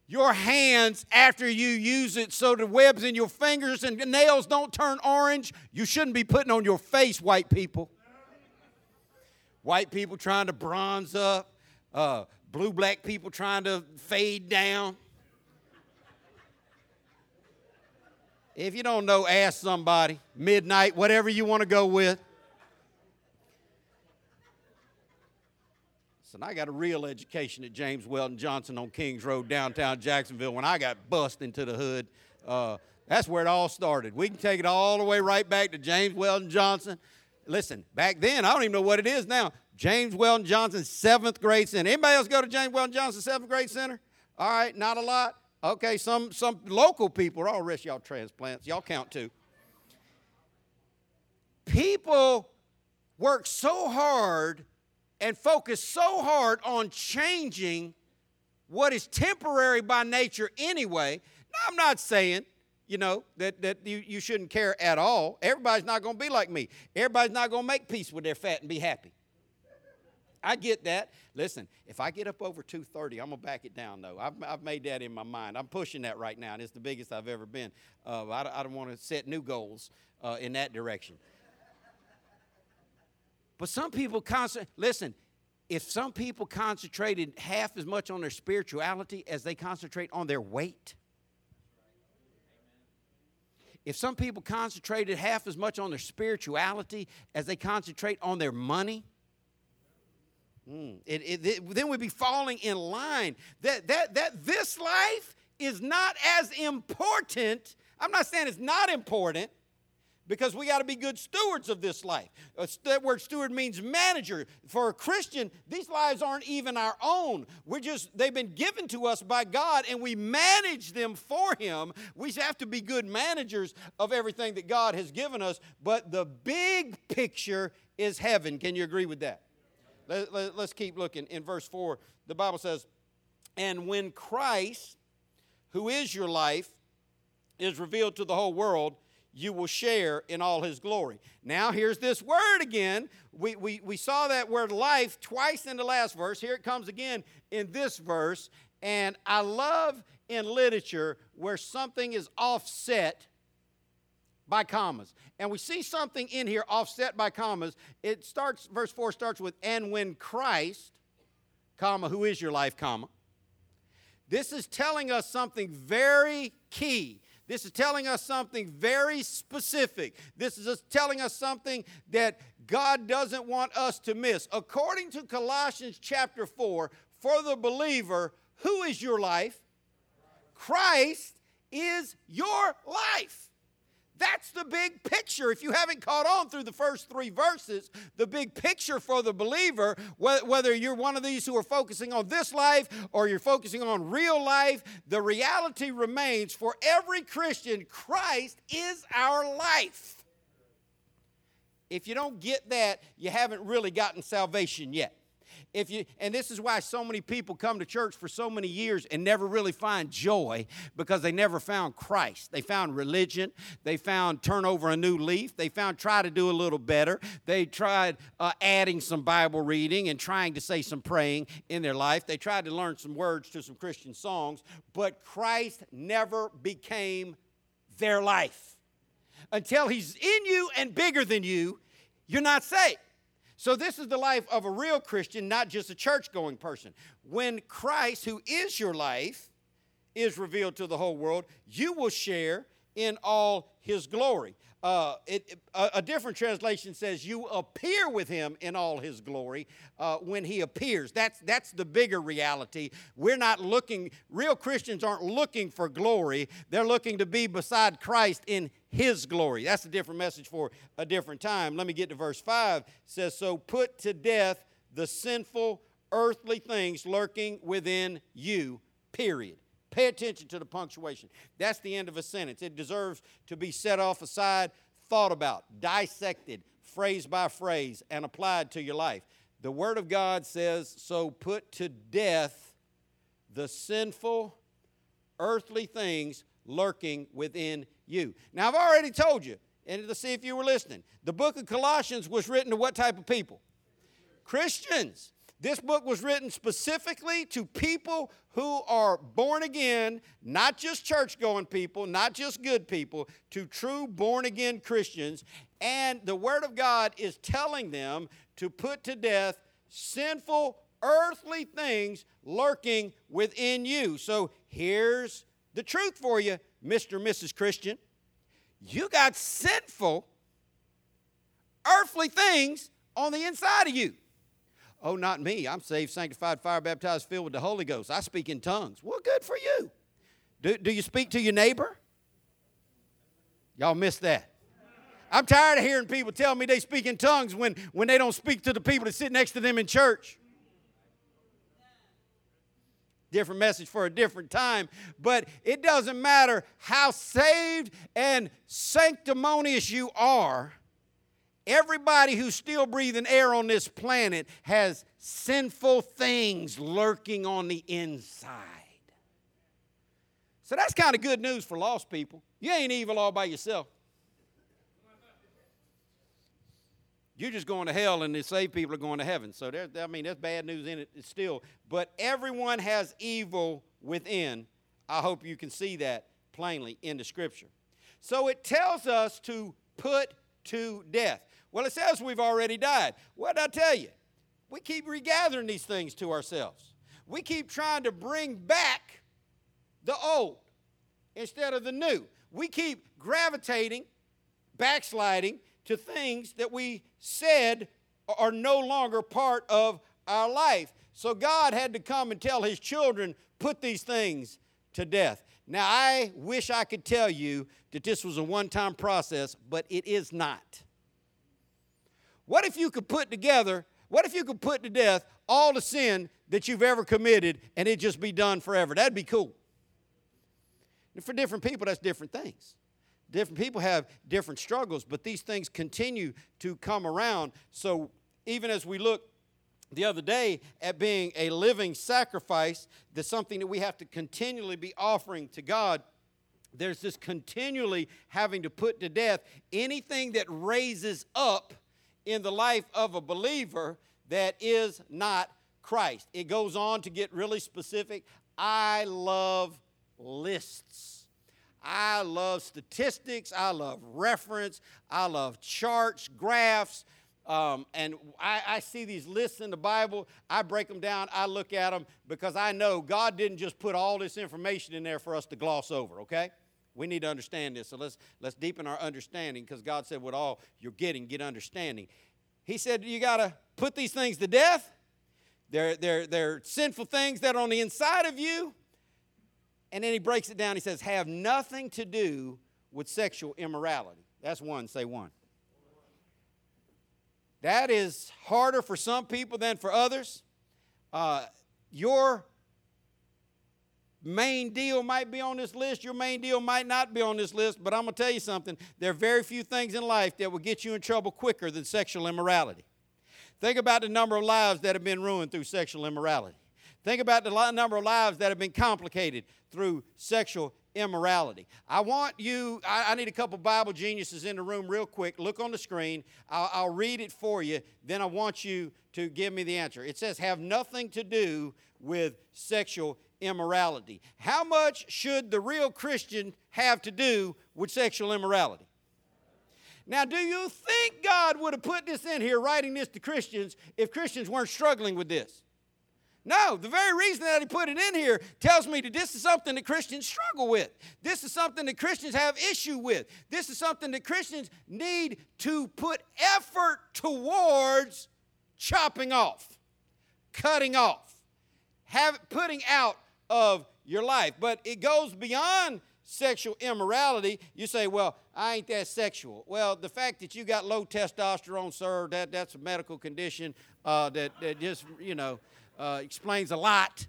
your hands after you use it so the webs in your fingers and nails don't turn orange, you shouldn't be putting on your face, white people. White people trying to bronze up. Uh, blue black people trying to fade down. If you don't know, ask somebody. Midnight, whatever you want to go with. So I got a real education at James Weldon Johnson on Kings Road, downtown Jacksonville. When I got bust into the hood, uh, that's where it all started. We can take it all the way right back to James Weldon Johnson. Listen, back then, I don't even know what it is now. James Weldon Johnson, seventh grade center. Anybody else go to James Weldon Johnson, seventh grade center? All right, not a lot. Okay, some some local people. All rest y'all transplants. Y'all count too. People work so hard and focus so hard on changing what is temporary by nature anyway. Now, I'm not saying, you know, that, that you, you shouldn't care at all. Everybody's not going to be like me. Everybody's not going to make peace with their fat and be happy. I get that. Listen, if I get up over 230, I'm going to back it down, though. I've, I've made that in my mind. I'm pushing that right now, and it's the biggest I've ever been. Uh, I, I don't want to set new goals uh, in that direction. But some people concentrate, listen, if some people concentrated half as much on their spirituality as they concentrate on their weight, if some people concentrated half as much on their spirituality as they concentrate on their money, Mm. It, it, it, then we'd be falling in line. That, that, that this life is not as important. I'm not saying it's not important, because we got to be good stewards of this life. That word steward means manager. For a Christian, these lives aren't even our own. We're just, they've been given to us by God and we manage them for Him. We have to be good managers of everything that God has given us. But the big picture is heaven. Can you agree with that? Let, let, let's keep looking. In verse 4, the Bible says, And when Christ, who is your life, is revealed to the whole world, you will share in all his glory. Now, here's this word again. We, we, we saw that word life twice in the last verse. Here it comes again in this verse. And I love in literature where something is offset by commas. And we see something in here offset by commas. It starts, verse 4 starts with, and when Christ, comma, who is your life, comma. This is telling us something very key. This is telling us something very specific. This is telling us something that God doesn't want us to miss. According to Colossians chapter 4, for the believer, who is your life? Christ is your life. That's the big picture. If you haven't caught on through the first three verses, the big picture for the believer, whether you're one of these who are focusing on this life or you're focusing on real life, the reality remains for every Christian, Christ is our life. If you don't get that, you haven't really gotten salvation yet if you and this is why so many people come to church for so many years and never really find joy because they never found Christ. They found religion, they found turn over a new leaf, they found try to do a little better. They tried uh, adding some Bible reading and trying to say some praying in their life. They tried to learn some words to some Christian songs, but Christ never became their life. Until he's in you and bigger than you, you're not saved. So, this is the life of a real Christian, not just a church going person. When Christ, who is your life, is revealed to the whole world, you will share in all his glory. Uh, it, a, a, different translation says, You appear with him in all his glory uh, when he appears. That's, that's the bigger reality. We're not looking, real Christians aren't looking for glory, they're looking to be beside Christ in his glory. That's a different message for a different time. Let me get to verse 5. It says, So put to death the sinful earthly things lurking within you, period. Pay attention to the punctuation. That's the end of a sentence. It deserves to be set off aside, thought about, dissected, phrase by phrase, and applied to your life. The Word of God says, So put to death the sinful earthly things lurking within you. Now, I've already told you, and to see if you were listening, the book of Colossians was written to what type of people? Christians. This book was written specifically to people who are born again, not just church going people, not just good people, to true born again Christians. And the Word of God is telling them to put to death sinful earthly things lurking within you. So here's the truth for you, Mr. and Mrs. Christian. You got sinful earthly things on the inside of you. Oh, not me. I'm saved, sanctified, fire baptized, filled with the Holy Ghost. I speak in tongues. Well, good for you. Do, do you speak to your neighbor? Y'all missed that. I'm tired of hearing people tell me they speak in tongues when, when they don't speak to the people that sit next to them in church. Different message for a different time, but it doesn't matter how saved and sanctimonious you are Everybody who's still breathing air on this planet has sinful things lurking on the inside. So that's kind of good news for lost people. You ain't evil all by yourself. You're just going to hell, and the saved people are going to heaven. So there, I mean, there's bad news in it still. But everyone has evil within. I hope you can see that plainly in the Scripture. So it tells us to put to death. Well, it says we've already died. What did I tell you? We keep regathering these things to ourselves. We keep trying to bring back the old instead of the new. We keep gravitating, backsliding to things that we said are no longer part of our life. So God had to come and tell his children, put these things to death. Now, I wish I could tell you that this was a one time process, but it is not. What if you could put together, what if you could put to death all the sin that you've ever committed and it just be done forever? That'd be cool. And for different people, that's different things. Different people have different struggles, but these things continue to come around. So even as we look the other day at being a living sacrifice, that's something that we have to continually be offering to God. There's this continually having to put to death anything that raises up in the life of a believer that is not Christ. It goes on to get really specific. I love lists. I love statistics. I love reference. I love charts, graphs. Um, and I, I, see these lists in the Bible. I break them down. I look at them because I know God didn't just put all this information in there for us to gloss over, okay? We need to understand this. So let's, let's deepen our understanding because God said, with all you're getting, get understanding. He said, you got to put these things to death. They're, they're, they're sinful things that are on the inside of you. And then he breaks it down. He says, have nothing to do with sexual immorality. That's one. Say one. That is harder for some people than for others. Uh, your main deal might be on this list, your main deal might not be on this list, but I'm going to tell you something. There are very few things in life that will get you in trouble quicker than sexual immorality. Think about the number of lives that have been ruined through sexual immorality. Think about the number of lives that have been complicated through sexual immorality. I want you, I, I, need a couple Bible geniuses in the room real quick. Look on the screen. I'll, I'll read it for you. Then I want you to give me the answer. It says, have nothing to do with sexual immorality. How much should the real Christian have to do with sexual immorality? Now, do you think God would have put this in here, writing this to Christians, if Christians weren't struggling with this? No, the very reason that he put it in here tells me that this is something that Christians struggle with. This is something that Christians have issue with. This is something that Christians need to put effort towards chopping off, cutting off, have, putting out of your life. But it goes beyond sexual immorality. You say, well, I ain't that sexual. Well, the fact that you got low testosterone, sir, that, that's a medical condition uh, that, that just, you know, uh, explains a lot.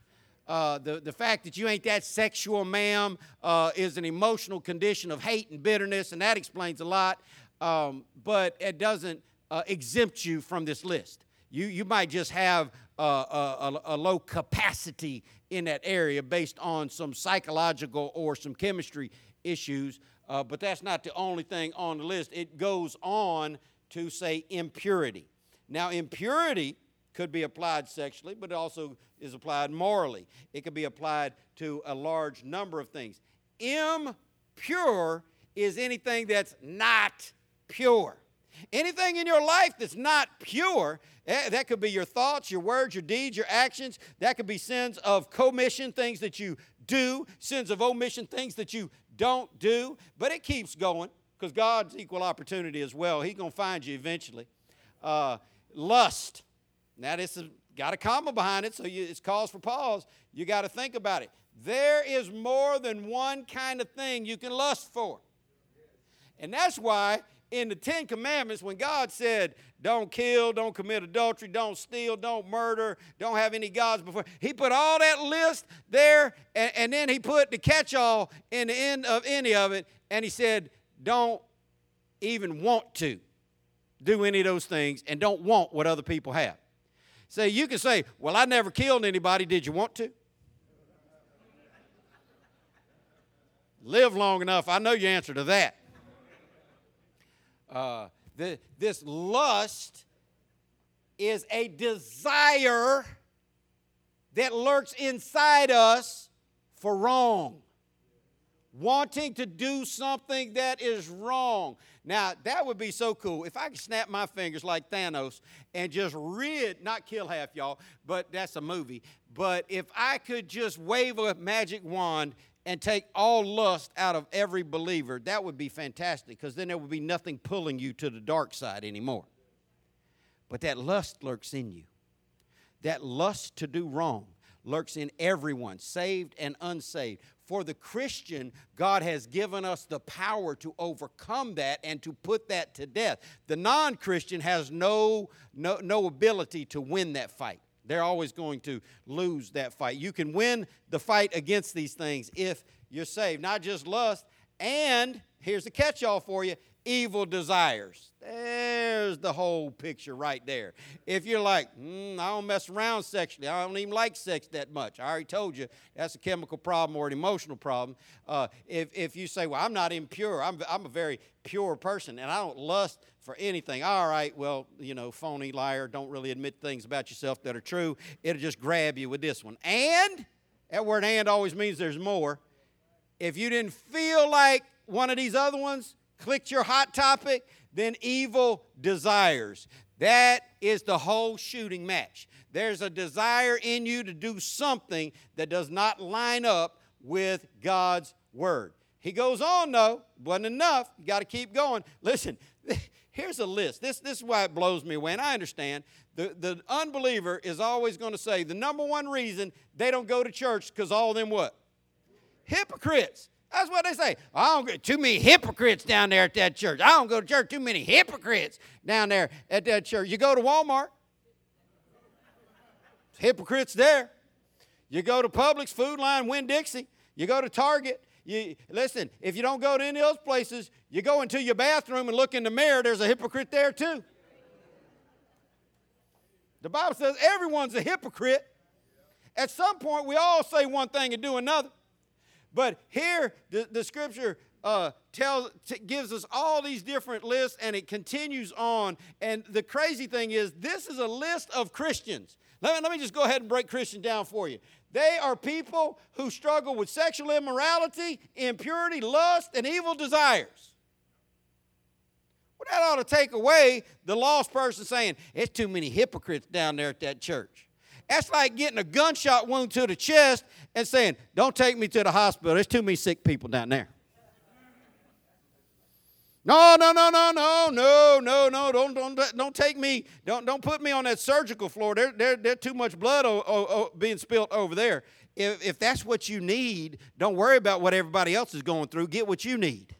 Uh, the, the fact that you ain't that sexual, ma'am, uh, is an emotional condition of hate and bitterness, and that explains a lot. Um, but it doesn't uh, exempt you from this list. You, you might just have a, a, a low capacity in that area based on some psychological or some chemistry issues, uh, but that's not the only thing on the list. It goes on to say impurity. Now, impurity could be applied sexually, but it also is applied morally. It could be applied to a large number of things. Impure is anything that's not pure. Anything in your life that's not pure, eh, that could be your thoughts, your words, your deeds, your actions. That could be sins of commission, things that you do, sins of omission, things that you don't do. But it keeps going because God's equal opportunity as well. He's going to find you eventually. Uh, lust now, this has got a comma behind it, so you, it's cause for pause. You got to think about it. There is more than one kind of thing you can lust for. And that's why in the Ten Commandments, when God said, don't kill, don't commit adultery, don't steal, don't murder, don't have any gods before, He put all that list there, and, and then He put the catch all in the end of any of it, and He said, don't even want to do any of those things, and don't want what other people have. Say, you can say, Well, I never killed anybody. Did you want to? Live long enough. I know your answer to that. Uh, the, this lust is a desire that lurks inside us for wrong wanting to do something that is wrong. Now, that would be so cool if I could snap my fingers like Thanos and just rid, not kill half y'all, but that's a movie. But if I could just wave a magic wand and take all lust out of every believer, that would be fantastic because then there would be nothing pulling you to the dark side anymore. But that lust lurks in you. That lust to do wrong lurks in everyone, saved and unsaved for the Christian, God has given us the power to overcome that and to put that to death. The non Christian has no, no, no ability to win that fight. They're always going to lose that fight. You can win the fight against these things if you're saved. Not just lust, and here's the catch all for you evil desires. There's the whole picture right there. If you're like, mm, I don't mess around sexually, I don't even like sex that much. I already told you that's a chemical problem or an emotional problem. Uh, if, if you say, well, I'm not impure, I'm, I'm a very pure person and I don't lust for anything. All right, well, you know, phony liar, don't really admit things about yourself that are true. It'll just grab you with this one. And, that word and always means there's more. If you didn't feel like one of these other ones, clicked your hot topic, then evil desires. That is the whole shooting match. There's a desire in you to do something that does not line up with God's word. He goes on, though, wasn't enough. You got to keep going. Listen, here's a list. This, this is why it blows me away, and I understand. The, the unbeliever is always going to say the number one reason they don't go to church because all them what? Hypocrites. That's what they say. I don't get too many hypocrites down there at that church. I don't go to church. Too many hypocrites down there at that church. You go to Walmart, hypocrites there. You go to Publix, Food Lion, Winn Dixie. You go to Target. You listen. If you don't go to any of those places, you go into your bathroom and look in the mirror. There's a hypocrite there too. The Bible says everyone's a hypocrite. At some point, we all say one thing and do another. But here, the, the scripture uh, tells, t- gives us all these different lists, and it continues on. And the crazy thing is, this is a list of Christians. Let me, let me just go ahead and break Christian down for you. They are people who struggle with sexual immorality, impurity, lust, and evil desires. Well, that ought to take away the lost person saying, It's too many hypocrites down there at that church. That's like getting a gunshot wound to the chest and saying, Don't take me to the hospital. There's too many sick people down there. No, no, no, no, no, no, no, no. Don't, don't, don't take me. Don't, don't put me on that surgical floor. There, there, there's too much blood o- o- o- being spilled over there. If, if that's what you need, don't worry about what everybody else is going through. Get what you need.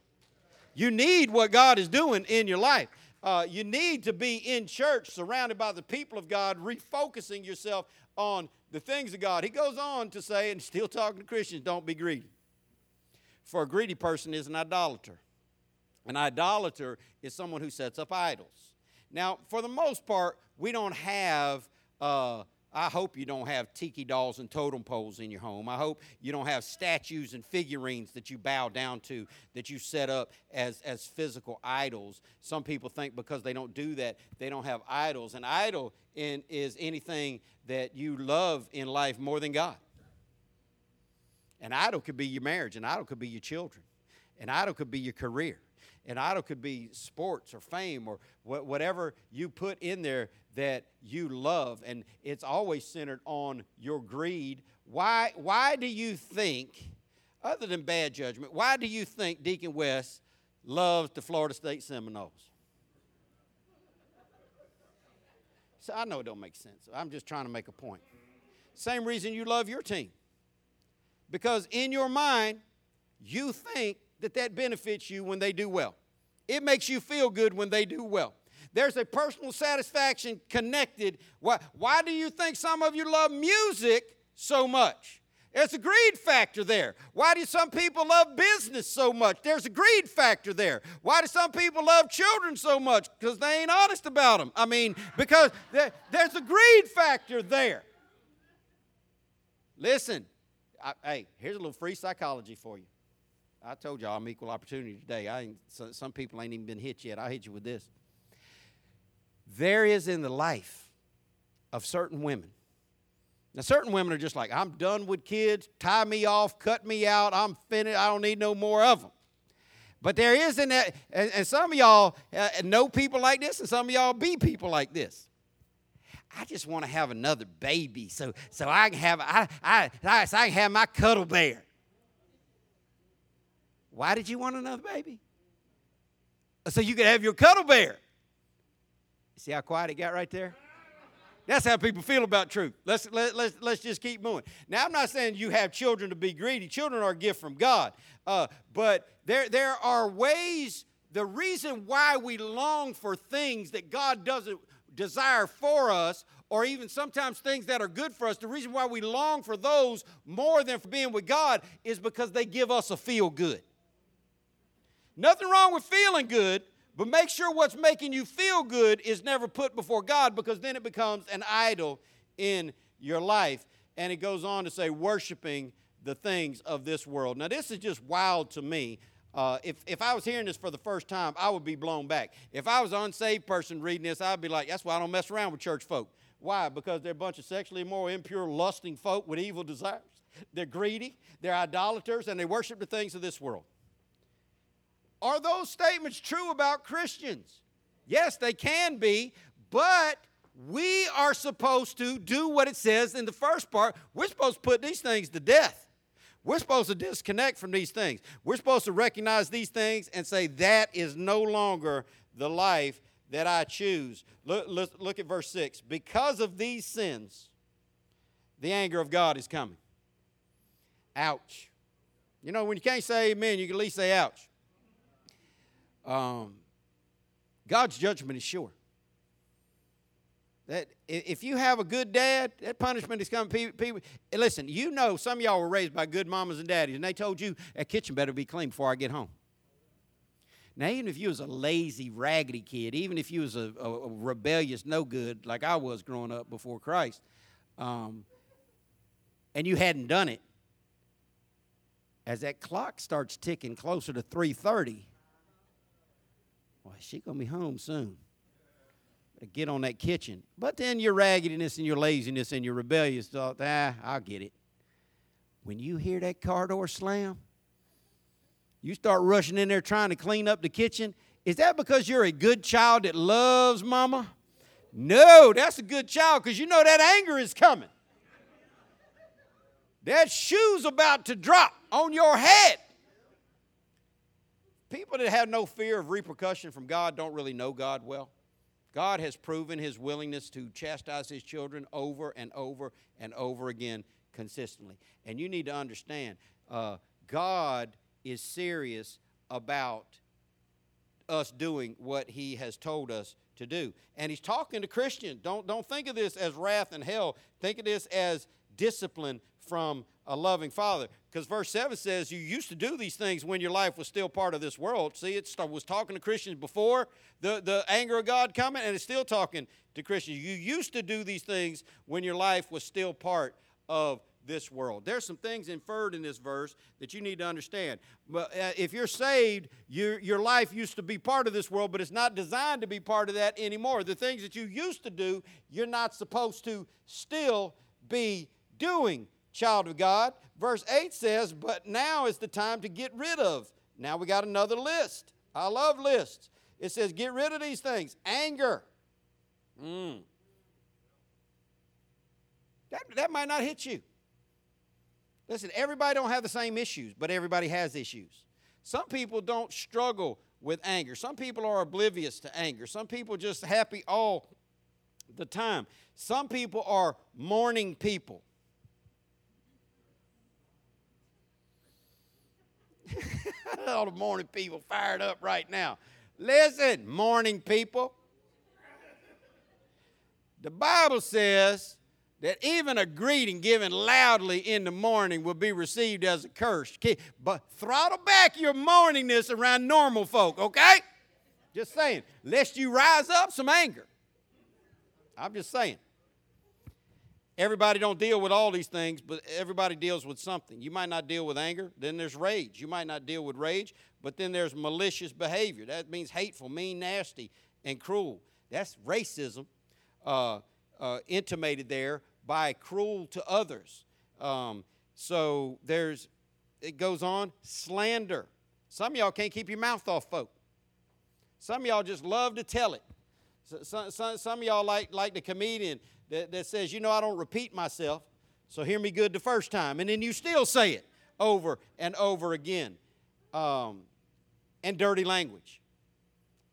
You need what God is doing in your life. Uh, you need to be in church, surrounded by the people of God, refocusing yourself on the things of God. He goes on to say, and still talking to Christians, don't be greedy. For a greedy person is an idolater. An idolater is someone who sets up idols. Now, for the most part, we don't have. Uh, I hope you don't have tiki dolls and totem poles in your home. I hope you don't have statues and figurines that you bow down to, that you set up as, as physical idols. Some people think because they don't do that, they don't have idols. An idol in, is anything that you love in life more than God. An idol could be your marriage, an idol could be your children, an idol could be your career. An idol could be sports or fame or whatever you put in there that you love, and it's always centered on your greed. Why, why do you think, other than bad judgment, why do you think Deacon West loves the Florida State Seminoles? So I know it don't make sense. I'm just trying to make a point. Same reason you love your team. Because in your mind, you think that that benefits you when they do well. It makes you feel good when they do well. There's a personal satisfaction connected. Why, why do you think some of you love music so much? There's a greed factor there. Why do some people love business so much? There's a greed factor there. Why do some people love children so much? Because they ain't honest about them. I mean, because there, there's a greed factor there. Listen, I, hey, here's a little free psychology for you. I told y'all I'm equal opportunity today. I ain't, some people ain't even been hit yet. I'll hit you with this. There is in the life of certain women. Now, certain women are just like, I'm done with kids, tie me off, cut me out, I'm finished, I don't need no more of them. But there is in that, and, and some of y'all uh, know people like this, and some of y'all be people like this. I just want to have another baby so, so I can have I, I, I, so I can have my cuddle bear. Why did you want another baby? So you could have your cuddle bear. See how quiet it got right there? That's how people feel about truth. Let's, let, let's, let's just keep moving. Now, I'm not saying you have children to be greedy. Children are a gift from God. Uh, but there, there are ways, the reason why we long for things that God doesn't desire for us, or even sometimes things that are good for us, the reason why we long for those more than for being with God is because they give us a feel good. Nothing wrong with feeling good, but make sure what's making you feel good is never put before God because then it becomes an idol in your life. And it goes on to say, worshiping the things of this world. Now, this is just wild to me. Uh, if, if I was hearing this for the first time, I would be blown back. If I was an unsaved person reading this, I'd be like, that's why I don't mess around with church folk. Why? Because they're a bunch of sexually immoral, impure, lusting folk with evil desires. They're greedy, they're idolaters, and they worship the things of this world. Are those statements true about Christians? Yes, they can be, but we are supposed to do what it says in the first part. We're supposed to put these things to death. We're supposed to disconnect from these things. We're supposed to recognize these things and say, that is no longer the life that I choose. Look, look, look at verse 6. Because of these sins, the anger of God is coming. Ouch. You know, when you can't say amen, you can at least say ouch. Um, God's judgment is sure. That if you have a good dad, that punishment is coming. People, people, listen, you know some of y'all were raised by good mamas and daddies, and they told you that kitchen better be clean before I get home. Now, even if you was a lazy, raggedy kid, even if you was a, a, rebellious, no good like I was growing up before Christ, um, and you hadn't done it, as that clock starts ticking closer to 3:30, well, she gonna be home soon. Better get on that kitchen. But then your raggedness and your laziness and your rebellious thought, ah, I'll get it. When you hear that car door slam, you start rushing in there trying to clean up the kitchen. Is that because you're a good child that loves mama? No, that's a good child because you know that anger is coming. That shoe's about to drop on your head. People that have no fear of repercussion from God don't really know God well. God has proven his willingness to chastise his children over and over and over again consistently. And you need to understand uh, God is serious about us doing what he has told us to do. And he's talking to Christians. Don't, don't think of this as wrath and hell, think of this as discipline from a loving father. Because verse 7 says, You used to do these things when your life was still part of this world. See, it was talking to Christians before the, the anger of God coming, and it's still talking to Christians. You used to do these things when your life was still part of this world. There's some things inferred in this verse that you need to understand. But uh, if you're saved, your, your life used to be part of this world, but it's not designed to be part of that anymore. The things that you used to do, you're not supposed to still be doing child of God. Verse 8 says, But now is the time to get rid of. Now we got another list. I love lists. It says, Get rid of these things. Anger. Mm. That, that might not hit you. Listen, everybody don't have the same issues, but everybody has issues. Some people don't struggle with anger. Some people are oblivious to anger. Some people just happy all the time. Some people are mourning people. All the morning people fired up right now. Listen, morning people. The Bible says that even a greeting given loudly in the morning will be received as a curse. But throttle back your morningness around normal folk, okay? Just saying, lest you rise up some anger. I'm just saying. Everybody don't deal with all these things, but everybody deals with something. You might not deal with anger, then there's rage. You might not deal with rage, but then there's malicious behavior. That means hateful, mean, nasty, and cruel. That's racism uh, uh, intimated there by cruel to others. Um, so there's, it goes on, slander. Some of y'all can't keep your mouth off folk. Some of y'all just love to tell it. Some, some, some of y'all like, like the comedian that, that says, you know, I don't repeat myself, so hear me good the first time. And then you still say it over and over again. Um, and dirty language.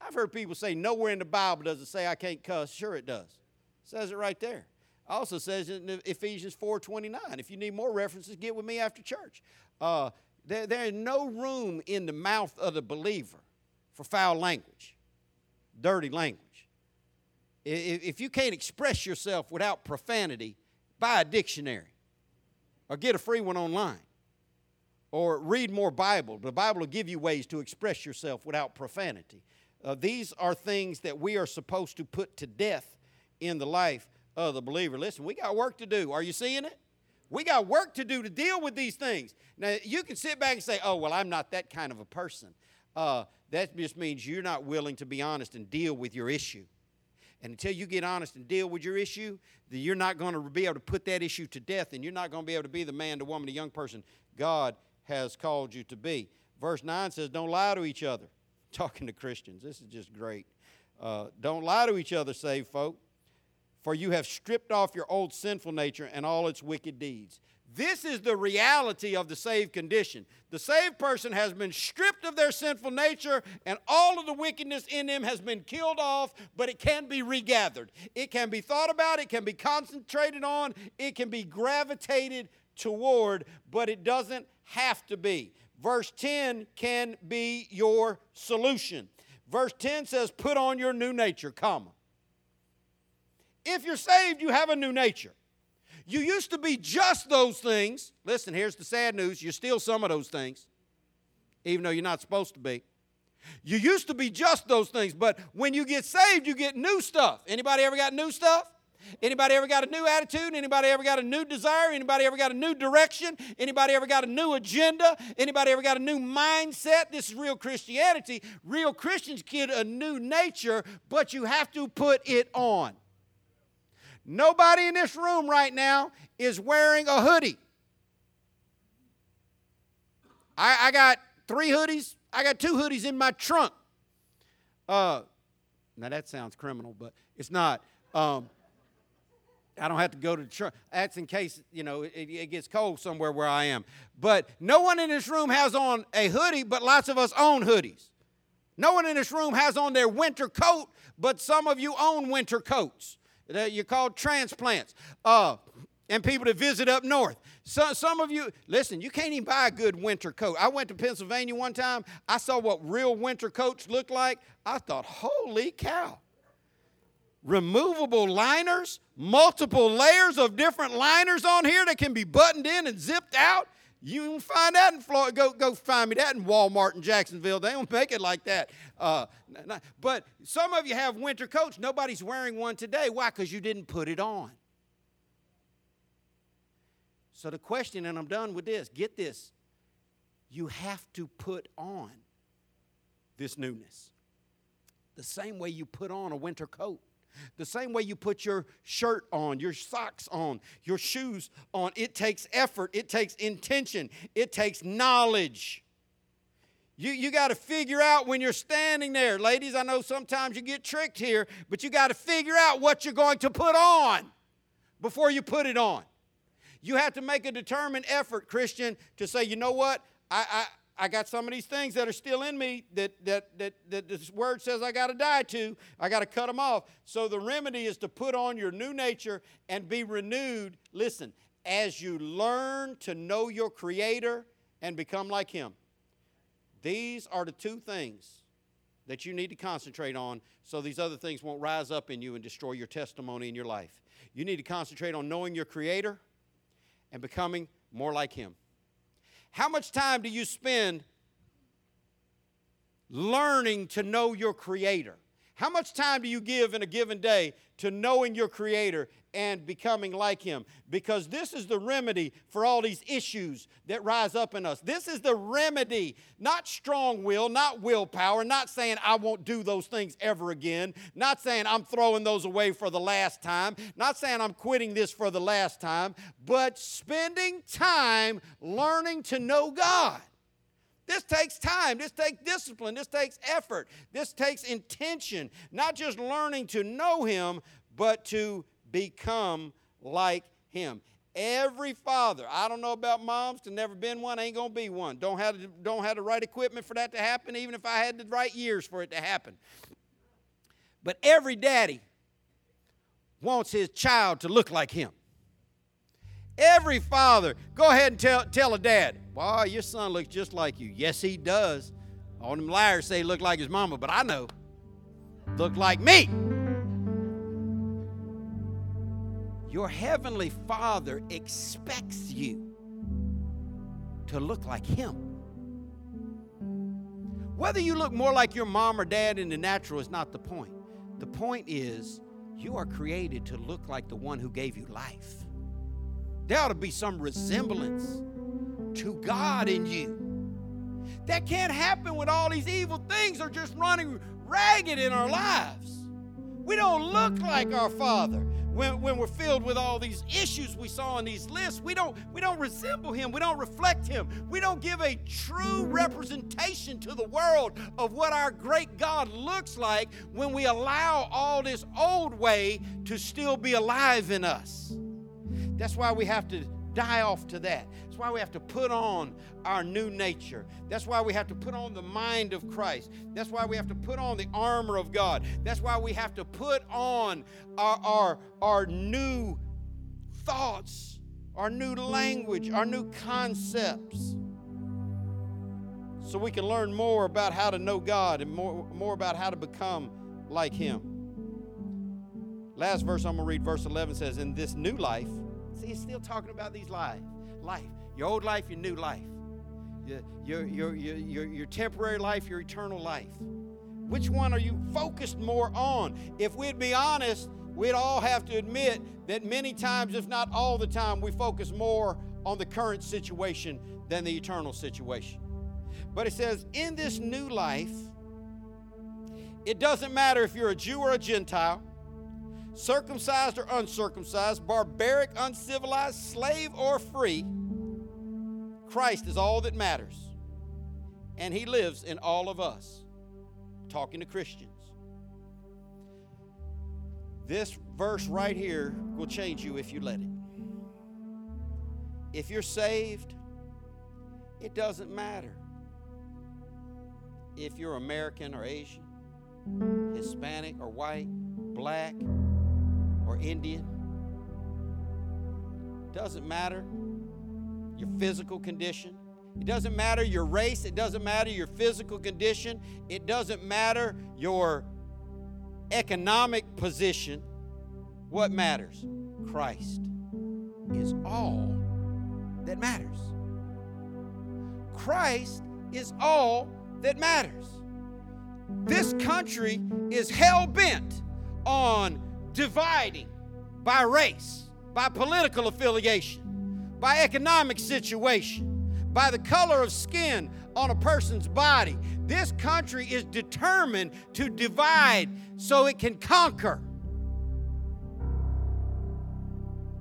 I've heard people say nowhere in the Bible does it say I can't cuss. Sure, it does. says it right there. Also says in Ephesians 4:29. If you need more references, get with me after church. Uh, there, there is no room in the mouth of the believer for foul language, dirty language. If, you can't express yourself without profanity, buy a dictionary or get a free one online or read more Bible. The Bible will give you ways to express yourself without profanity. Uh, these are things that we are supposed to put to death in the life of the believer. Listen, we got work to do. Are you seeing it? We got work to do to deal with these things. Now, you can sit back and say, oh, well, I'm not that kind of a person. Uh, that just means you're not willing to be honest and deal with your issue. And until you get honest and deal with your issue, you're not going to be able to put that issue to death and you're not going to be able to be the man, the woman, the young person God has called you to be. Verse 9 says, Don't lie to each other. Talking to Christians. This is just great. Uh, don't lie to each other, saved folk, for you have stripped off your old sinful nature and all its wicked deeds. This is the reality of the saved condition. The saved person has been stripped of their sinful nature, and all of the wickedness in them has been killed off, but it can be regathered. It can be thought about, it can be concentrated on, it can be gravitated toward, but it doesn't have to be. Verse 10 can be your solution. Verse 10 says, Put on your new nature, comma. If you're saved, you have a new nature. You used to be just those things. Listen, here's the sad news you're still some of those things, even though you're not supposed to be. You used to be just those things, but when you get saved, you get new stuff. Anybody ever got new stuff? Anybody ever got a new attitude? Anybody ever got a new desire? Anybody ever got a new direction? Anybody ever got a new agenda? Anybody ever got a new mindset? This is real Christianity. Real Christians get a new nature, but you have to put it on. Nobody in this room right now is wearing a hoodie. I, I got three hoodies. I got two hoodies in my trunk. Uh, now that sounds criminal, but it's not. Um, I don't have to go to the trunk. That's in case, you know, it, it, gets cold somewhere where I am. But no one in this room has on a hoodie, but lots of us own hoodies. No one in this room has on their winter coat, but some of you own winter coats. You're called transplants. Uh, and people to visit up north. So, some of you, listen, you can't even buy a good winter coat. I went to Pennsylvania one time. I saw what real winter coats look like. I thought, holy cow. Removable liners, multiple layers of different liners on here that can be buttoned in and zipped out. You can find that in Florida. Go, go find me that in Walmart in Jacksonville. They don't make it like that. Uh, but some of you have winter coats. Nobody's wearing one today. Why? Because you didn't put it on. So the question, and I'm done with this get this. You have to put on this newness the same way you put on a winter coat. The same way you put your shirt on, your socks on, your shoes on, it takes effort, it takes intention, it takes knowledge. You, you got to figure out when you're standing there. Ladies, I know sometimes you get tricked here, but you got to figure out what you're going to put on before you put it on. You have to make a determined effort, Christian, to say, you know what? I, I got some of these things that are still in me that, that, that, that this word says I got to die to. I got to cut them off. So the remedy is to put on your new nature and be renewed. Listen, as you learn to know your Creator and become like Him. These are the two things that you need to concentrate on so these other things won't rise up in you and destroy your testimony in your life. You need to concentrate on knowing your Creator and becoming more like Him. How much time do you spend learning to know your Creator? How much time do you give in a given day to knowing your Creator and becoming like Him? Because this is the remedy for all these issues that rise up in us. This is the remedy, not strong will, not willpower, not saying I won't do those things ever again, not saying I'm throwing those away for the last time, not saying I'm quitting this for the last time, but spending time learning to know God. This takes time. This takes discipline. This takes effort. This takes intention. Not just learning to know Him, but to become like Him. Every father, I don't know about moms, to never been one, ain't gonna be one. Don't have, don't have the right equipment for that to happen, even if I had the right years for it to happen. But every daddy wants his child to look like him. Every father, go ahead and tell, tell a dad, Wow, your son looks just like you. Yes, he does. All them liars say he look like his mama, but I know. Look like me. Your heavenly father expects you to look like him. Whether you look more like your mom or dad in the natural is not the point. The point is, you are created to look like the one who gave you life. There ought to be some resemblance to God in you. That can't happen when all these evil things are just running ragged in our lives. We don't look like our Father when, when we're filled with all these issues we saw in these lists. We don't, we don't resemble Him. We don't reflect Him. We don't give a true representation to the world of what our great God looks like when we allow all this old way to still be alive in us. That's why we have to die off to that. That's why we have to put on our new nature. That's why we have to put on the mind of Christ. That's why we have to put on the armor of God. That's why we have to put on our, our, our new thoughts, our new language, our new concepts. So we can learn more about how to know God and more, more about how to become like Him. Last verse I'm going to read, verse 11 says, In this new life, he's still talking about these life. Life. Your old life, your new life. Your, your, your, your, your, temporary life, your eternal life. Which one are you focused more on? If we'd be honest, we'd all have to admit that many times, if not all the time, we focus more on the current situation than the eternal situation. But it says, in this new life, it doesn't matter if you're a Jew or a Gentile, circumcised or uncircumcised, barbaric, uncivilized, slave or free, Christ is all that matters. And He lives in all of us. Talking to Christians. This verse right here will change you if you let it. If you're saved, it doesn't matter if you're American or Asian, Hispanic or white, black, or Indian. Doesn't matter your physical condition. It doesn't matter your race. It doesn't matter your physical condition. It doesn't matter your economic position. What matters? Christ is all that matters. Christ is all that matters. This country is hell bent on dividing by race, by political affiliation, by economic situation, by the color of skin on a person's body. This country is determined to divide so it can conquer.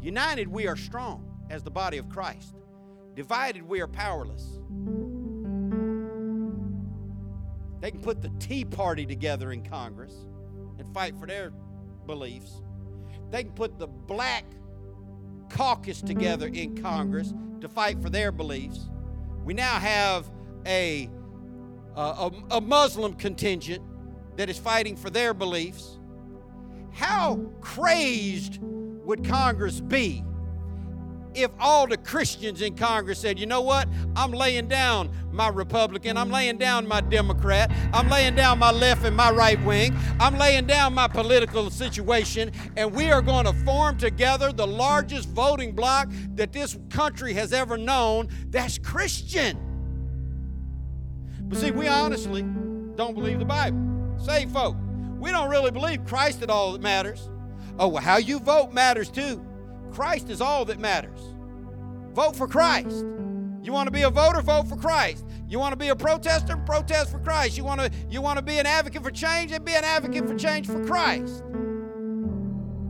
United, we are strong as the body of Christ. Divided, we are powerless. They can put the Tea Party together in Congress and fight for their beliefs. They can put the black caucus together in Congress to fight for their beliefs. We now have a, uh, a, a Muslim contingent that is fighting for their beliefs. How crazed would Congress be if all the Christians in Congress said, you know what? I'm laying down my Republican, I'm laying down my Democrat, I'm laying down my left and my right wing, I'm laying down my political situation, and we are going to form together the largest voting bloc that this country has ever known that's Christian. But see, we honestly don't believe the Bible. Say, folk, we don't really believe Christ at all that matters. Oh, well, how you vote matters too. Christ is all that matters. Vote for Christ. You want to be a voter, vote for Christ. You want to be a protester, protest for Christ. You want to you want to be an advocate for change and be an advocate for change for Christ.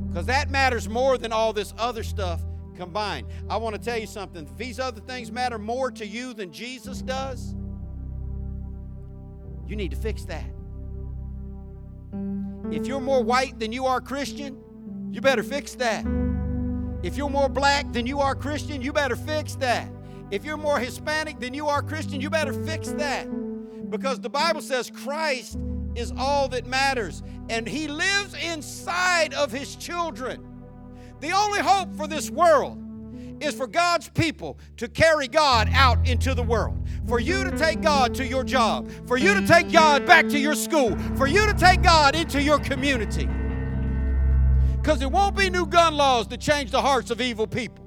Because that matters more than all this other stuff combined. I want to tell you something. If these other things matter more to you than Jesus does, you need to fix that. If you're more white than you are Christian, you better fix that. If you're more black than you are Christian, you better fix that. If you're more Hispanic than you are Christian, you better fix that. Because the Bible says Christ is all that matters, and He lives inside of His children. The only hope for this world is for God's people to carry God out into the world. For you to take God to your job, for you to take God back to your school, for you to take God into your community. Because it won't be new gun laws to change the hearts of evil people.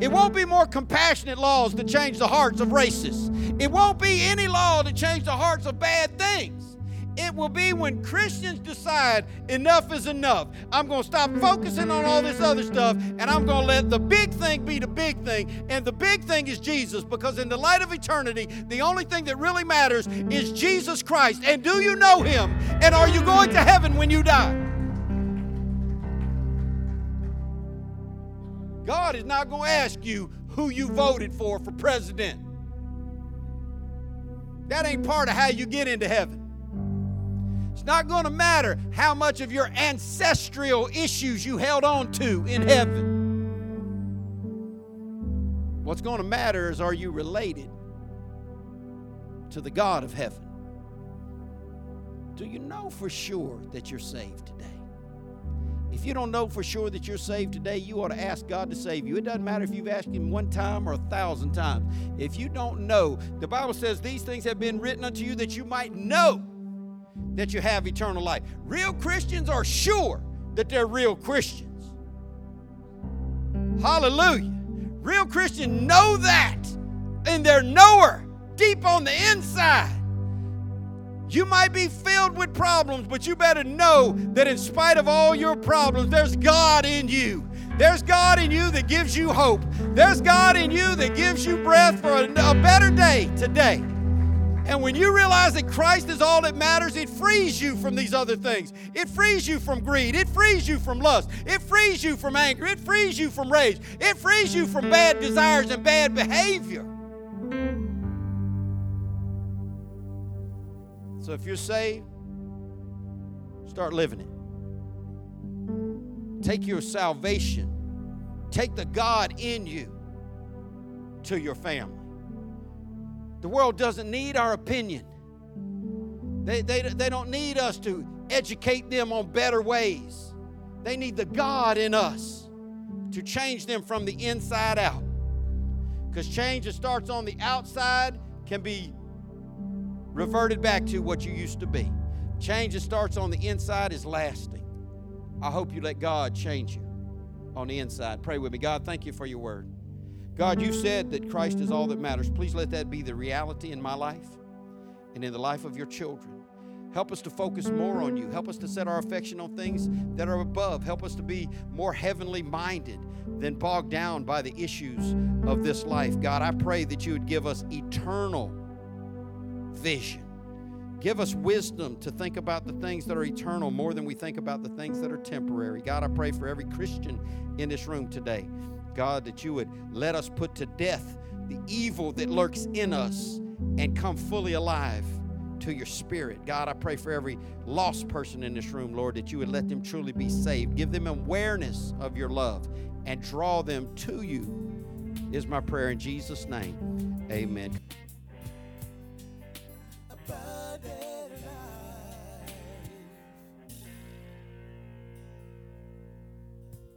It won't be more compassionate laws to change the hearts of racists. It won't be any law to change the hearts of bad things. It will be when Christians decide enough is enough. I'm going to stop focusing on all this other stuff and I'm going to let the big thing be the big thing. And the big thing is Jesus because, in the light of eternity, the only thing that really matters is Jesus Christ. And do you know him? And are you going to heaven when you die? God is not going to ask you who you voted for for president. That ain't part of how you get into heaven. It's not going to matter how much of your ancestral issues you held on to in heaven. What's going to matter is are you related to the God of heaven? Do you know for sure that you're saved? If you don't know for sure that you're saved today, you ought to ask God to save you. It doesn't matter if you've asked Him one time or a thousand times. If you don't know, the Bible says these things have been written unto you that you might know that you have eternal life. Real Christians are sure that they're real Christians. Hallelujah. Real Christians know that, and they're knower deep on the inside. You might be filled with problems, but you better know that in spite of all your problems, there's God in you. There's God in you that gives you hope. There's God in you that gives you breath for a, a better day today. And when you realize that Christ is all that matters, it frees you from these other things. It frees you from greed. It frees you from lust. It frees you from anger. It frees you from rage. It frees you from bad desires and bad behavior. So if you're saved, start living it. Take your salvation, take the God in you to your family. The world doesn't need our opinion. They, they, they don't need us to educate them on better ways. They need the God in us to change them from the inside out. Because change that starts on the outside can be reverted back to what you used to be. Change that starts on the inside is lasting. I hope you let God change you on the inside. Pray with me. God, thank you for your word. God, you said that Christ is all that matters. Please let that be the reality in my life and in the life of your children. Help us to focus more on you. Help us to set our affection on things that are above. Help us to be more heavenly minded than bogged down by the issues of this life. God, I pray that you would give us eternal vision. Give us wisdom to think about the things that are eternal more than we think about the things that are temporary. God, I pray for every Christian in this room today. God, that you would let us put to death the evil that lurks in us and come fully alive to your spirit. God, I pray for every lost person in this room, Lord, that you would let them truly be saved. Give them awareness of your love and draw them to you, is my prayer in Jesus' name. Amen.